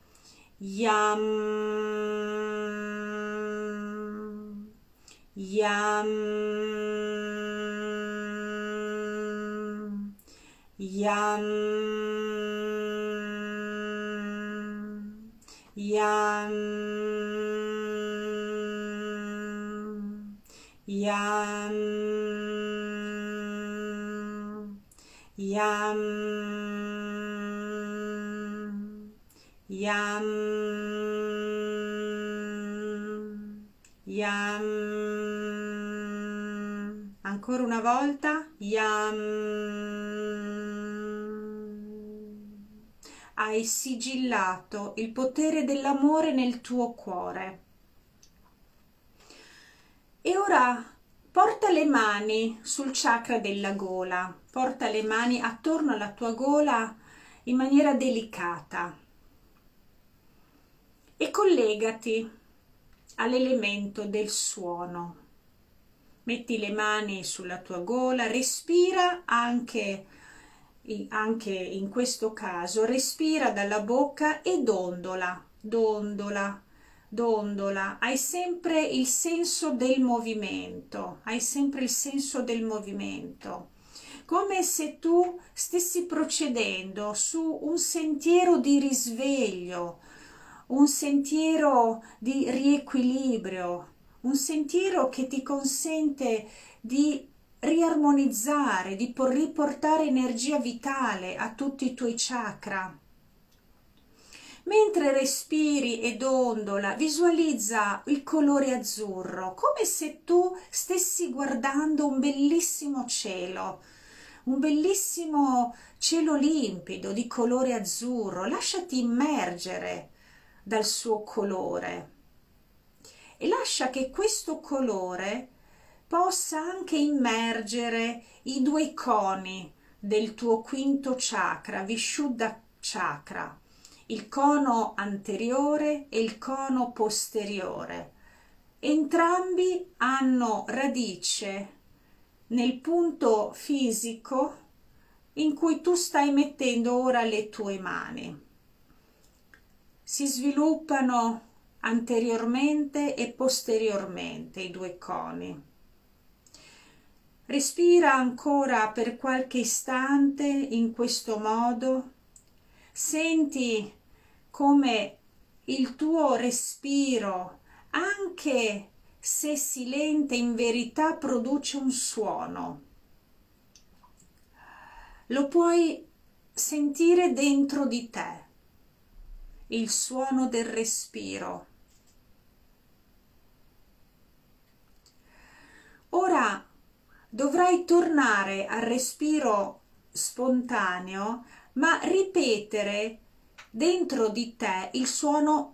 [SPEAKER 1] Yam. Yam. Yam. Yam. Yam. Yam. Yam. Ancora una volta. Yam. Hai sigillato il potere dell'amore nel tuo cuore. E ora porta le mani sul chakra della gola, porta le mani attorno alla tua gola in maniera delicata e collegati all'elemento del suono. Metti le mani sulla tua gola, respira anche, anche in questo caso, respira dalla bocca e dondola, dondola, dondola, hai sempre il senso del movimento, hai sempre il senso del movimento, come se tu stessi procedendo su un sentiero di risveglio, un sentiero di riequilibrio, un sentiero che ti consente di riarmonizzare, di riportare energia vitale a tutti i tuoi chakra. Mentre respiri ed ondola, visualizza il colore azzurro, come se tu stessi guardando un bellissimo cielo, un bellissimo cielo limpido di colore azzurro. Lasciati immergere dal suo colore e lascia che questo colore possa anche immergere i due coni del tuo quinto chakra, Vishuddha chakra, il cono anteriore e il cono posteriore. Entrambi hanno radice nel punto fisico in cui tu stai mettendo ora le tue mani. Si sviluppano anteriormente e posteriormente i due coni. Respira ancora per qualche istante in questo modo. Senti come il tuo respiro, anche se silente, in verità produce un suono. Lo puoi sentire dentro di te, il suono del respiro. Ora dovrai tornare al respiro spontaneo, ma ripetere dentro di te il suono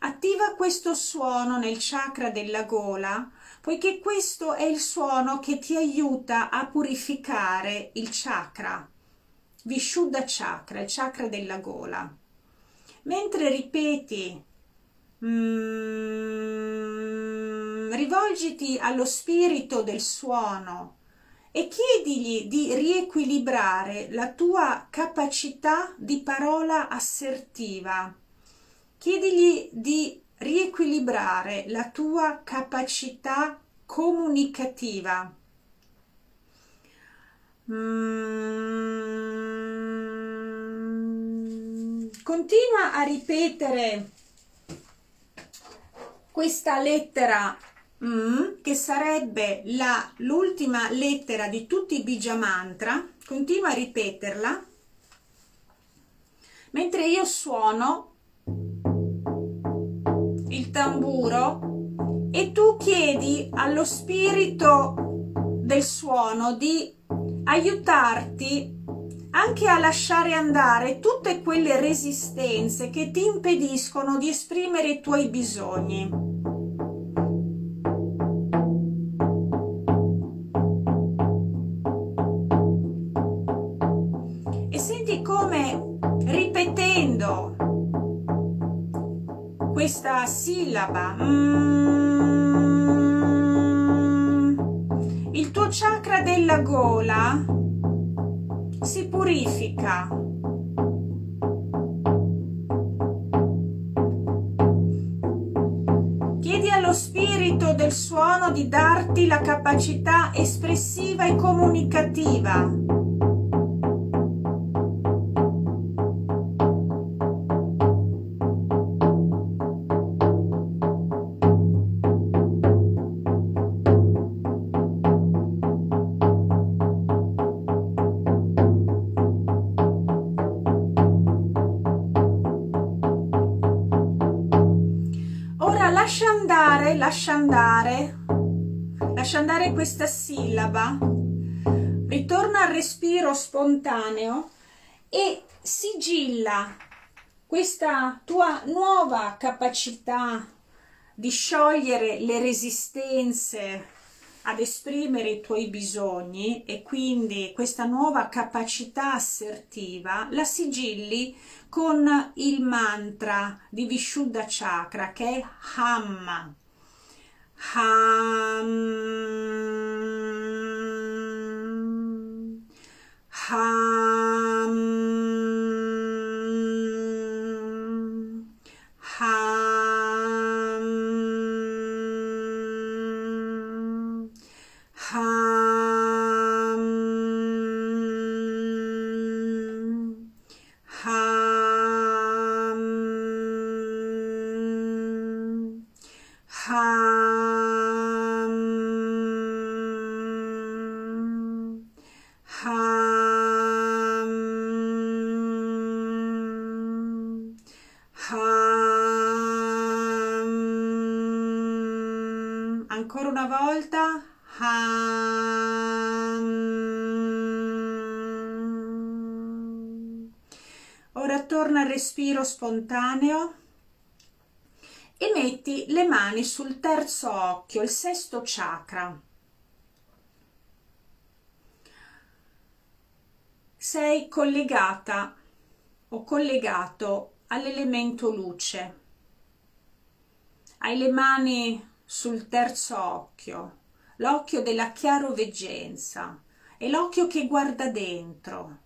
[SPEAKER 1] Attiva questo suono nel chakra della gola poiché questo è il suono che ti aiuta a purificare il chakra, Vishuddha chakra, il chakra della gola. Mentre ripeti, mm, rivolgiti allo spirito del suono e chiedigli di riequilibrare la tua capacità di parola assertiva. Chiedigli di riequilibrare la tua capacità comunicativa. Mm. Continua a ripetere questa lettera che sarebbe la, l'ultima lettera di tutti i bija mantra. Continua a ripeterla mentre io suono tamburo e tu chiedi allo spirito del suono di aiutarti anche a lasciare andare tutte quelle resistenze che ti impediscono di esprimere i tuoi bisogni. Questa sillaba mm, il tuo chakra della gola si purifica. Chiedi allo spirito del suono di darti la capacità espressiva e comunicativa lascia andare, lascia andare questa sillaba, ritorna al respiro spontaneo e sigilla questa tua nuova capacità di sciogliere le resistenze ad esprimere i tuoi bisogni e quindi questa nuova capacità assertiva la sigilli con il mantra di Vishuddha Chakra che è Ham. Ham. Ham. Volta. Ham. Ora torna al respiro spontaneo e metti le mani sul terzo occhio, il sesto chakra. Sei collegata o collegato all'elemento luce. Hai le mani sul terzo occhio, l'occhio della chiaroveggenza, è l'occhio che guarda dentro,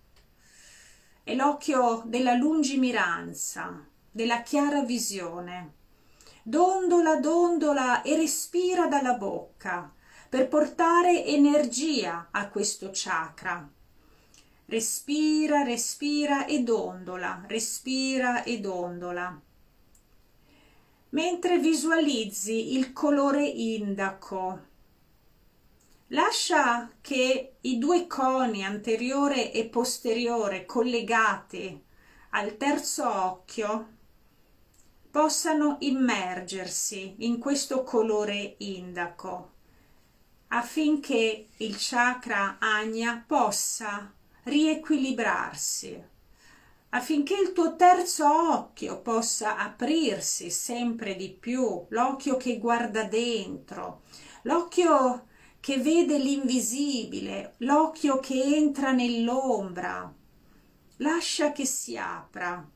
[SPEAKER 1] è l'occhio della lungimiranza, della chiara visione. Dondola, dondola e respira dalla bocca per portare energia a questo chakra. Respira, respira e dondola, respira e dondola. Mentre visualizzi il colore indaco, lascia che i due coni anteriore e posteriore collegati al terzo occhio possano immergersi in questo colore indaco affinché il chakra agna possa riequilibrarsi affinché il tuo terzo occhio possa aprirsi sempre di più, l'occhio che guarda dentro, l'occhio che vede l'invisibile, l'occhio che entra nell'ombra. Lascia che si apra.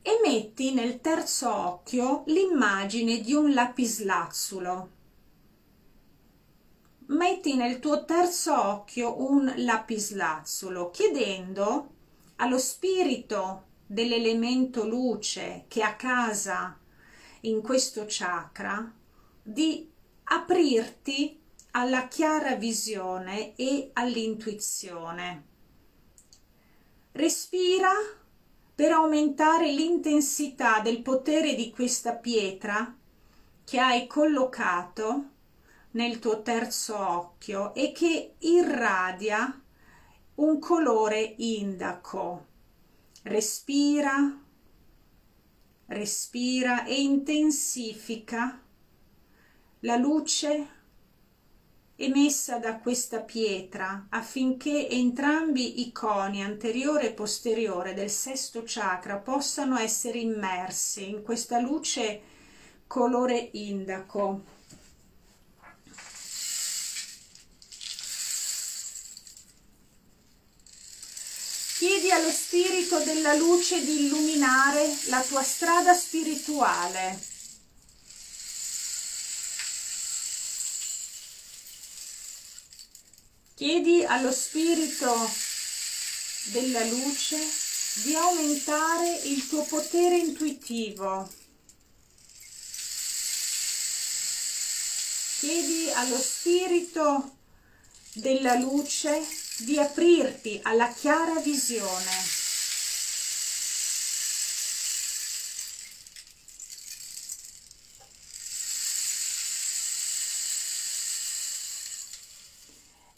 [SPEAKER 1] E metti nel terzo occhio l'immagine di un lapislazzulo. Metti nel tuo terzo occhio un lapislazzulo, chiedendo allo spirito dell'elemento luce che ha casa in questo chakra di aprirti alla chiara visione e all'intuizione. Respira per aumentare l'intensità del potere di questa pietra che hai collocato nel tuo terzo occhio e che irradia un colore indaco. Respira, respira e intensifica la luce emessa da questa pietra affinché entrambi i coni anteriore e posteriore del sesto chakra possano essere immersi in questa luce colore indaco. Chiedi allo spirito della luce di illuminare la tua strada spirituale. Chiedi allo spirito della luce di aumentare il tuo potere intuitivo. Chiedi allo spirito della luce di aprirti alla chiara visione.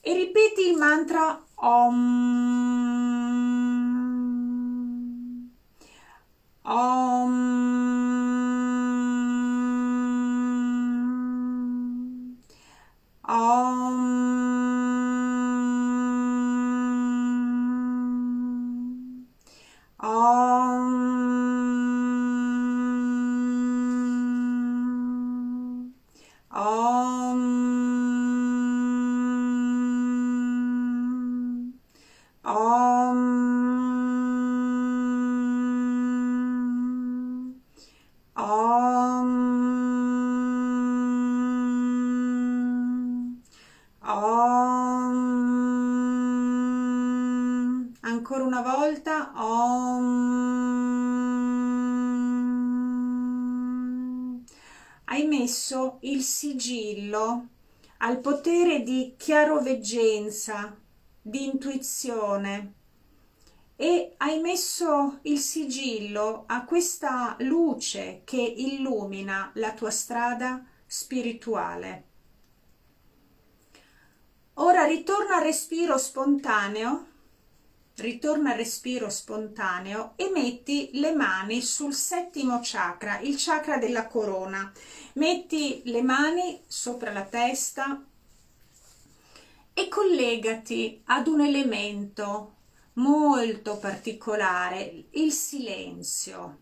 [SPEAKER 1] E ripeti il mantra Om. Om. Om. Om. Om. Om. Om. Om. Ancora una volta. Om. Hai messo il sigillo al potere di chiaroveggenza, di intuizione e hai messo il sigillo a questa luce che illumina la tua strada spirituale. Ora ritorna al respiro spontaneo, ritorna al respiro spontaneo e metti le mani sul settimo chakra, il chakra della corona. Metti le mani sopra la testa e collegati ad un elemento molto particolare, il silenzio.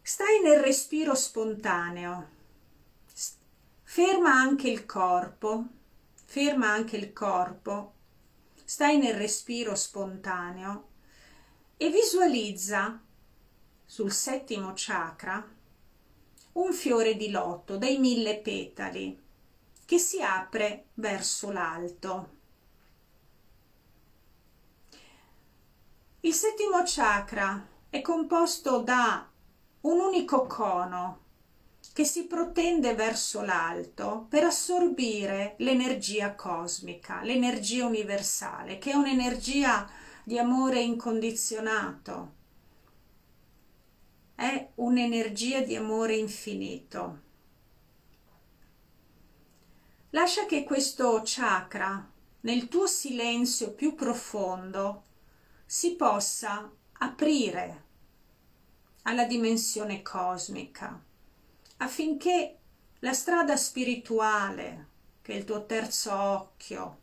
[SPEAKER 1] Stai nel respiro spontaneo, ferma anche il corpo, ferma anche il corpo, stai nel respiro spontaneo e visualizza sul settimo chakra un fiore di lotto dai mille petali che si apre verso l'alto. Il settimo chakra è composto da un unico cono che si protende verso l'alto per assorbire l'energia cosmica, l'energia universale, che è un'energia di amore incondizionato, è un'energia di amore infinito. Lascia che questo chakra, nel tuo silenzio più profondo, si possa aprire alla dimensione cosmica affinché la strada spirituale che il tuo terzo occhio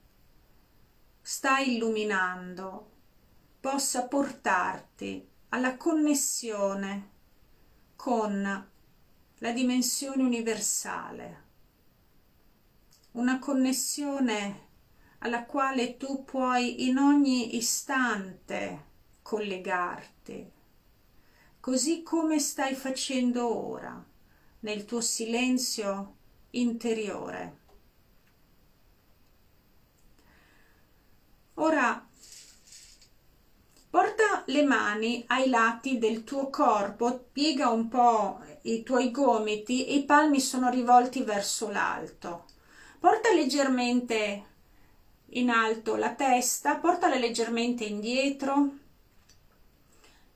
[SPEAKER 1] sta illuminando possa portarti alla connessione con la dimensione universale, una connessione alla quale tu puoi in ogni istante collegarti, così come stai facendo ora, nel tuo silenzio interiore. Ora porta le mani ai lati del tuo corpo, piega un po' i tuoi gomiti e i palmi sono rivolti verso l'alto. Porta leggermente in alto la testa, portala leggermente indietro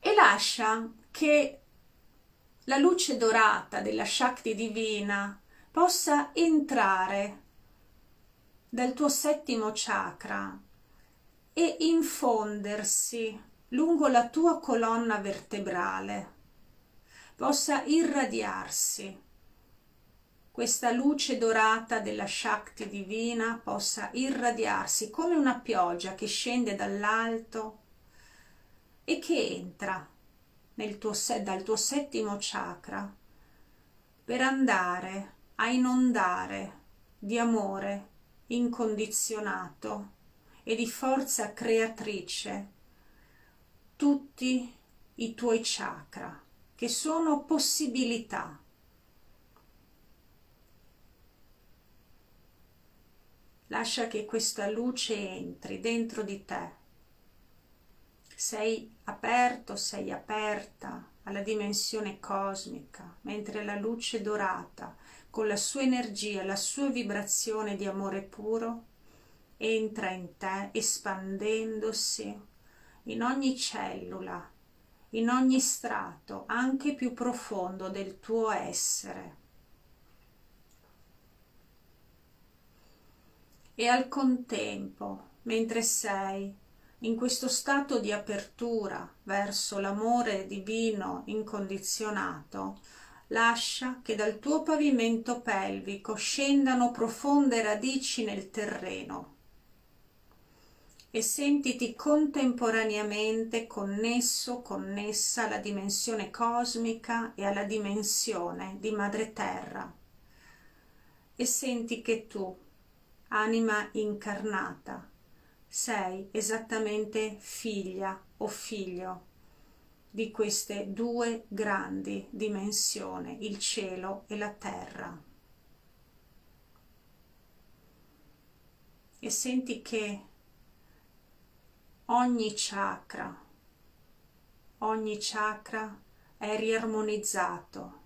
[SPEAKER 1] e lascia che la luce dorata della Shakti divina possa entrare dal tuo settimo chakra e infondersi lungo la tua colonna vertebrale, possa irradiarsi. Questa luce dorata della Shakti divina possa irradiarsi come una pioggia che scende dall'alto e che entra tuo, dal tuo settimo chakra per andare a inondare di amore incondizionato e di forza creatrice tutti i tuoi chakra che sono possibilità lascia che questa luce entri dentro di te. Sei aperto, sei aperta alla dimensione cosmica, mentre la luce dorata, con la sua energia, la sua vibrazione di amore puro, entra in te espandendosi in ogni cellula, in ogni strato, anche più profondo del tuo essere. E al contempo, mentre sei in questo stato di apertura verso l'amore divino incondizionato, lascia che dal tuo pavimento pelvico scendano profonde radici nel terreno e sentiti contemporaneamente connesso, connessa alla dimensione cosmica e alla dimensione di Madre Terra e senti che tu anima incarnata, sei esattamente figlia o figlio di queste due grandi dimensioni, il cielo e la terra. E senti che ogni chakra, ogni chakra è riarmonizzato,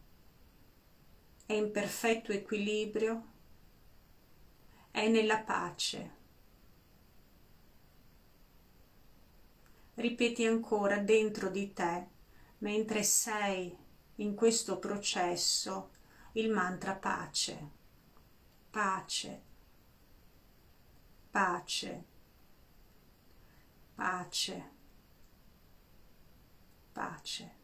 [SPEAKER 1] è in perfetto equilibrio è nella pace. ripeti ancora dentro di te, mentre sei in questo processo, il mantra pace, pace, pace, pace, pace.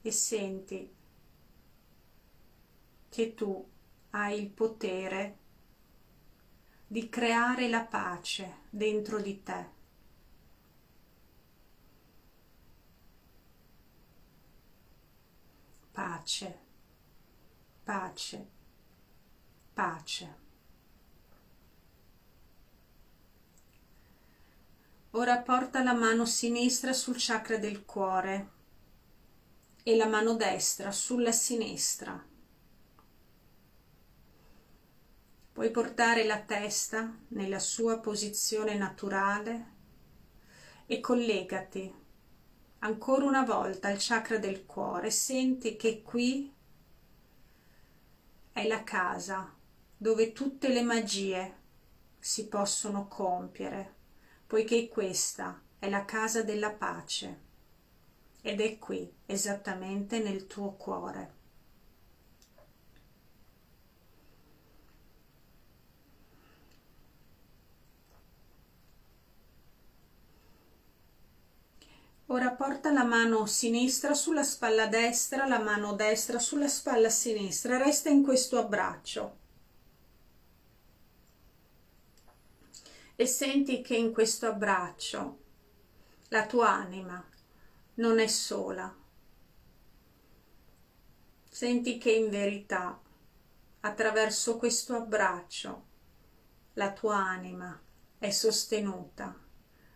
[SPEAKER 1] E senti che tu hai il potere di creare la pace dentro di te. Pace, pace, pace. Ora porta la mano sinistra sul chakra del cuore e la mano destra sulla sinistra. Puoi portare la testa nella sua posizione naturale e collegati ancora una volta al chakra del cuore. Senti che qui è la casa dove tutte le magie si possono compiere, poiché questa è la casa della pace ed è qui esattamente nel tuo cuore. Ora porta la mano sinistra sulla spalla destra, la mano destra sulla spalla sinistra, resta in questo abbraccio. E senti che in questo abbraccio la tua anima non è sola. Senti che in verità attraverso questo abbraccio la tua anima è sostenuta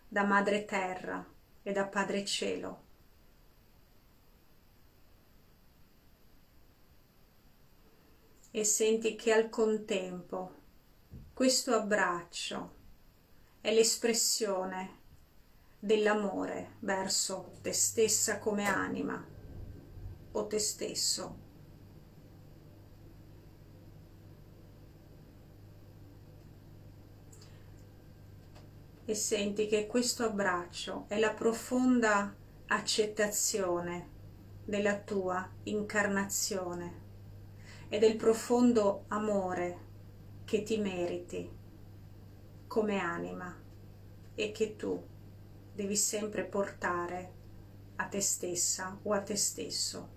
[SPEAKER 1] da Madre Terra e da Padre Cielo. E senti che al contempo questo abbraccio è l'espressione dell'amore verso te stessa come anima o te stesso. e senti che questo abbraccio è la profonda accettazione della tua incarnazione e del profondo amore che ti meriti come anima e che tu devi sempre portare a te stessa o a te stesso.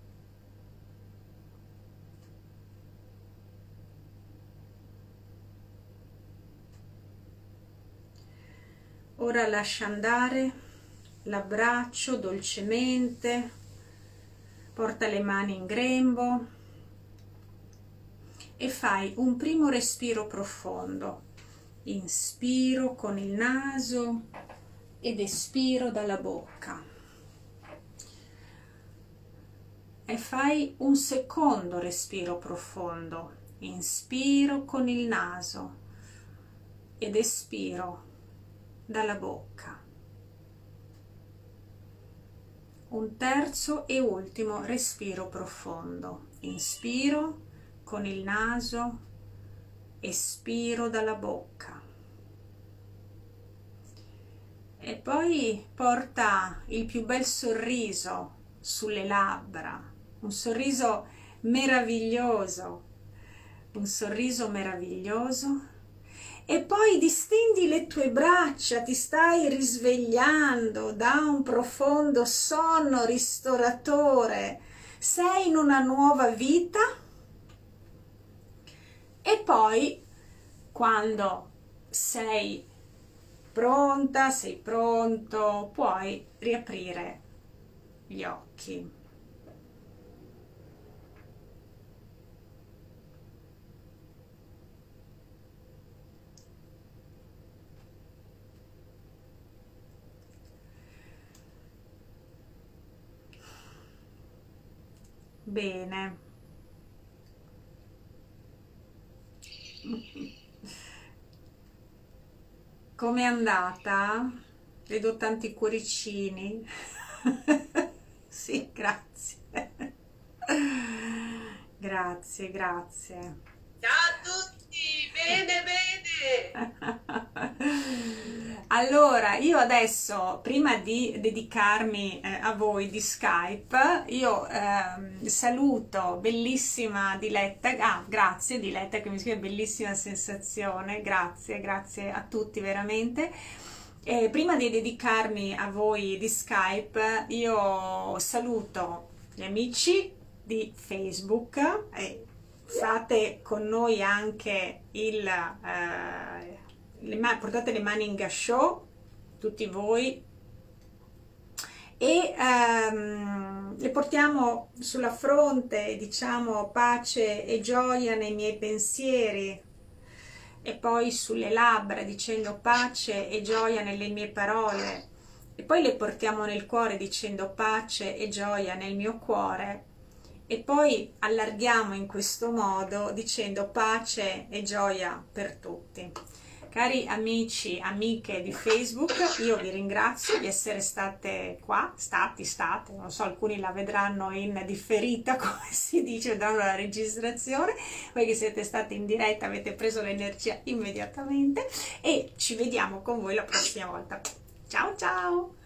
[SPEAKER 1] ora lascia andare l'abbraccio dolcemente porta le mani in grembo e fai un primo respiro profondo inspiro con il naso ed espiro dalla bocca e fai un secondo respiro profondo inspiro con il naso ed espiro dalla bocca. Un terzo e ultimo respiro profondo. Inspiro con il naso, espiro dalla bocca. E poi porta il più bel sorriso sulle labbra, un sorriso meraviglioso, un sorriso meraviglioso. E poi distendi le tue braccia, ti stai risvegliando da un profondo sonno ristoratore, sei in una nuova vita. E poi quando sei pronta, sei pronto, puoi riaprire gli occhi. Bene. Com'è andata? Vedo tanti cuoricini. sì, grazie. grazie, grazie.
[SPEAKER 3] Ciao a tutti, bene, bene.
[SPEAKER 1] Allora, io adesso, prima di dedicarmi eh, a voi di Skype, io eh, saluto bellissima Diletta, ah, grazie Diletta che mi scrive bellissima sensazione, grazie, grazie a tutti veramente. E prima di dedicarmi a voi di Skype, io saluto gli amici di Facebook e fate con noi anche il... Eh, le portate le mani in gasciò, tutti voi, e um, le portiamo sulla fronte, diciamo, pace e gioia nei miei pensieri, e poi sulle labbra dicendo pace e gioia nelle mie parole, e poi le portiamo nel cuore dicendo pace e gioia nel mio cuore, e poi allarghiamo in questo modo dicendo pace e gioia per tutti. Cari amici, amiche di Facebook, io vi ringrazio di essere state qua, stati, state, non so, alcuni la vedranno in differita, come si dice, dando la registrazione, voi che siete stati in diretta avete preso l'energia immediatamente e ci vediamo con voi la prossima volta. Ciao ciao!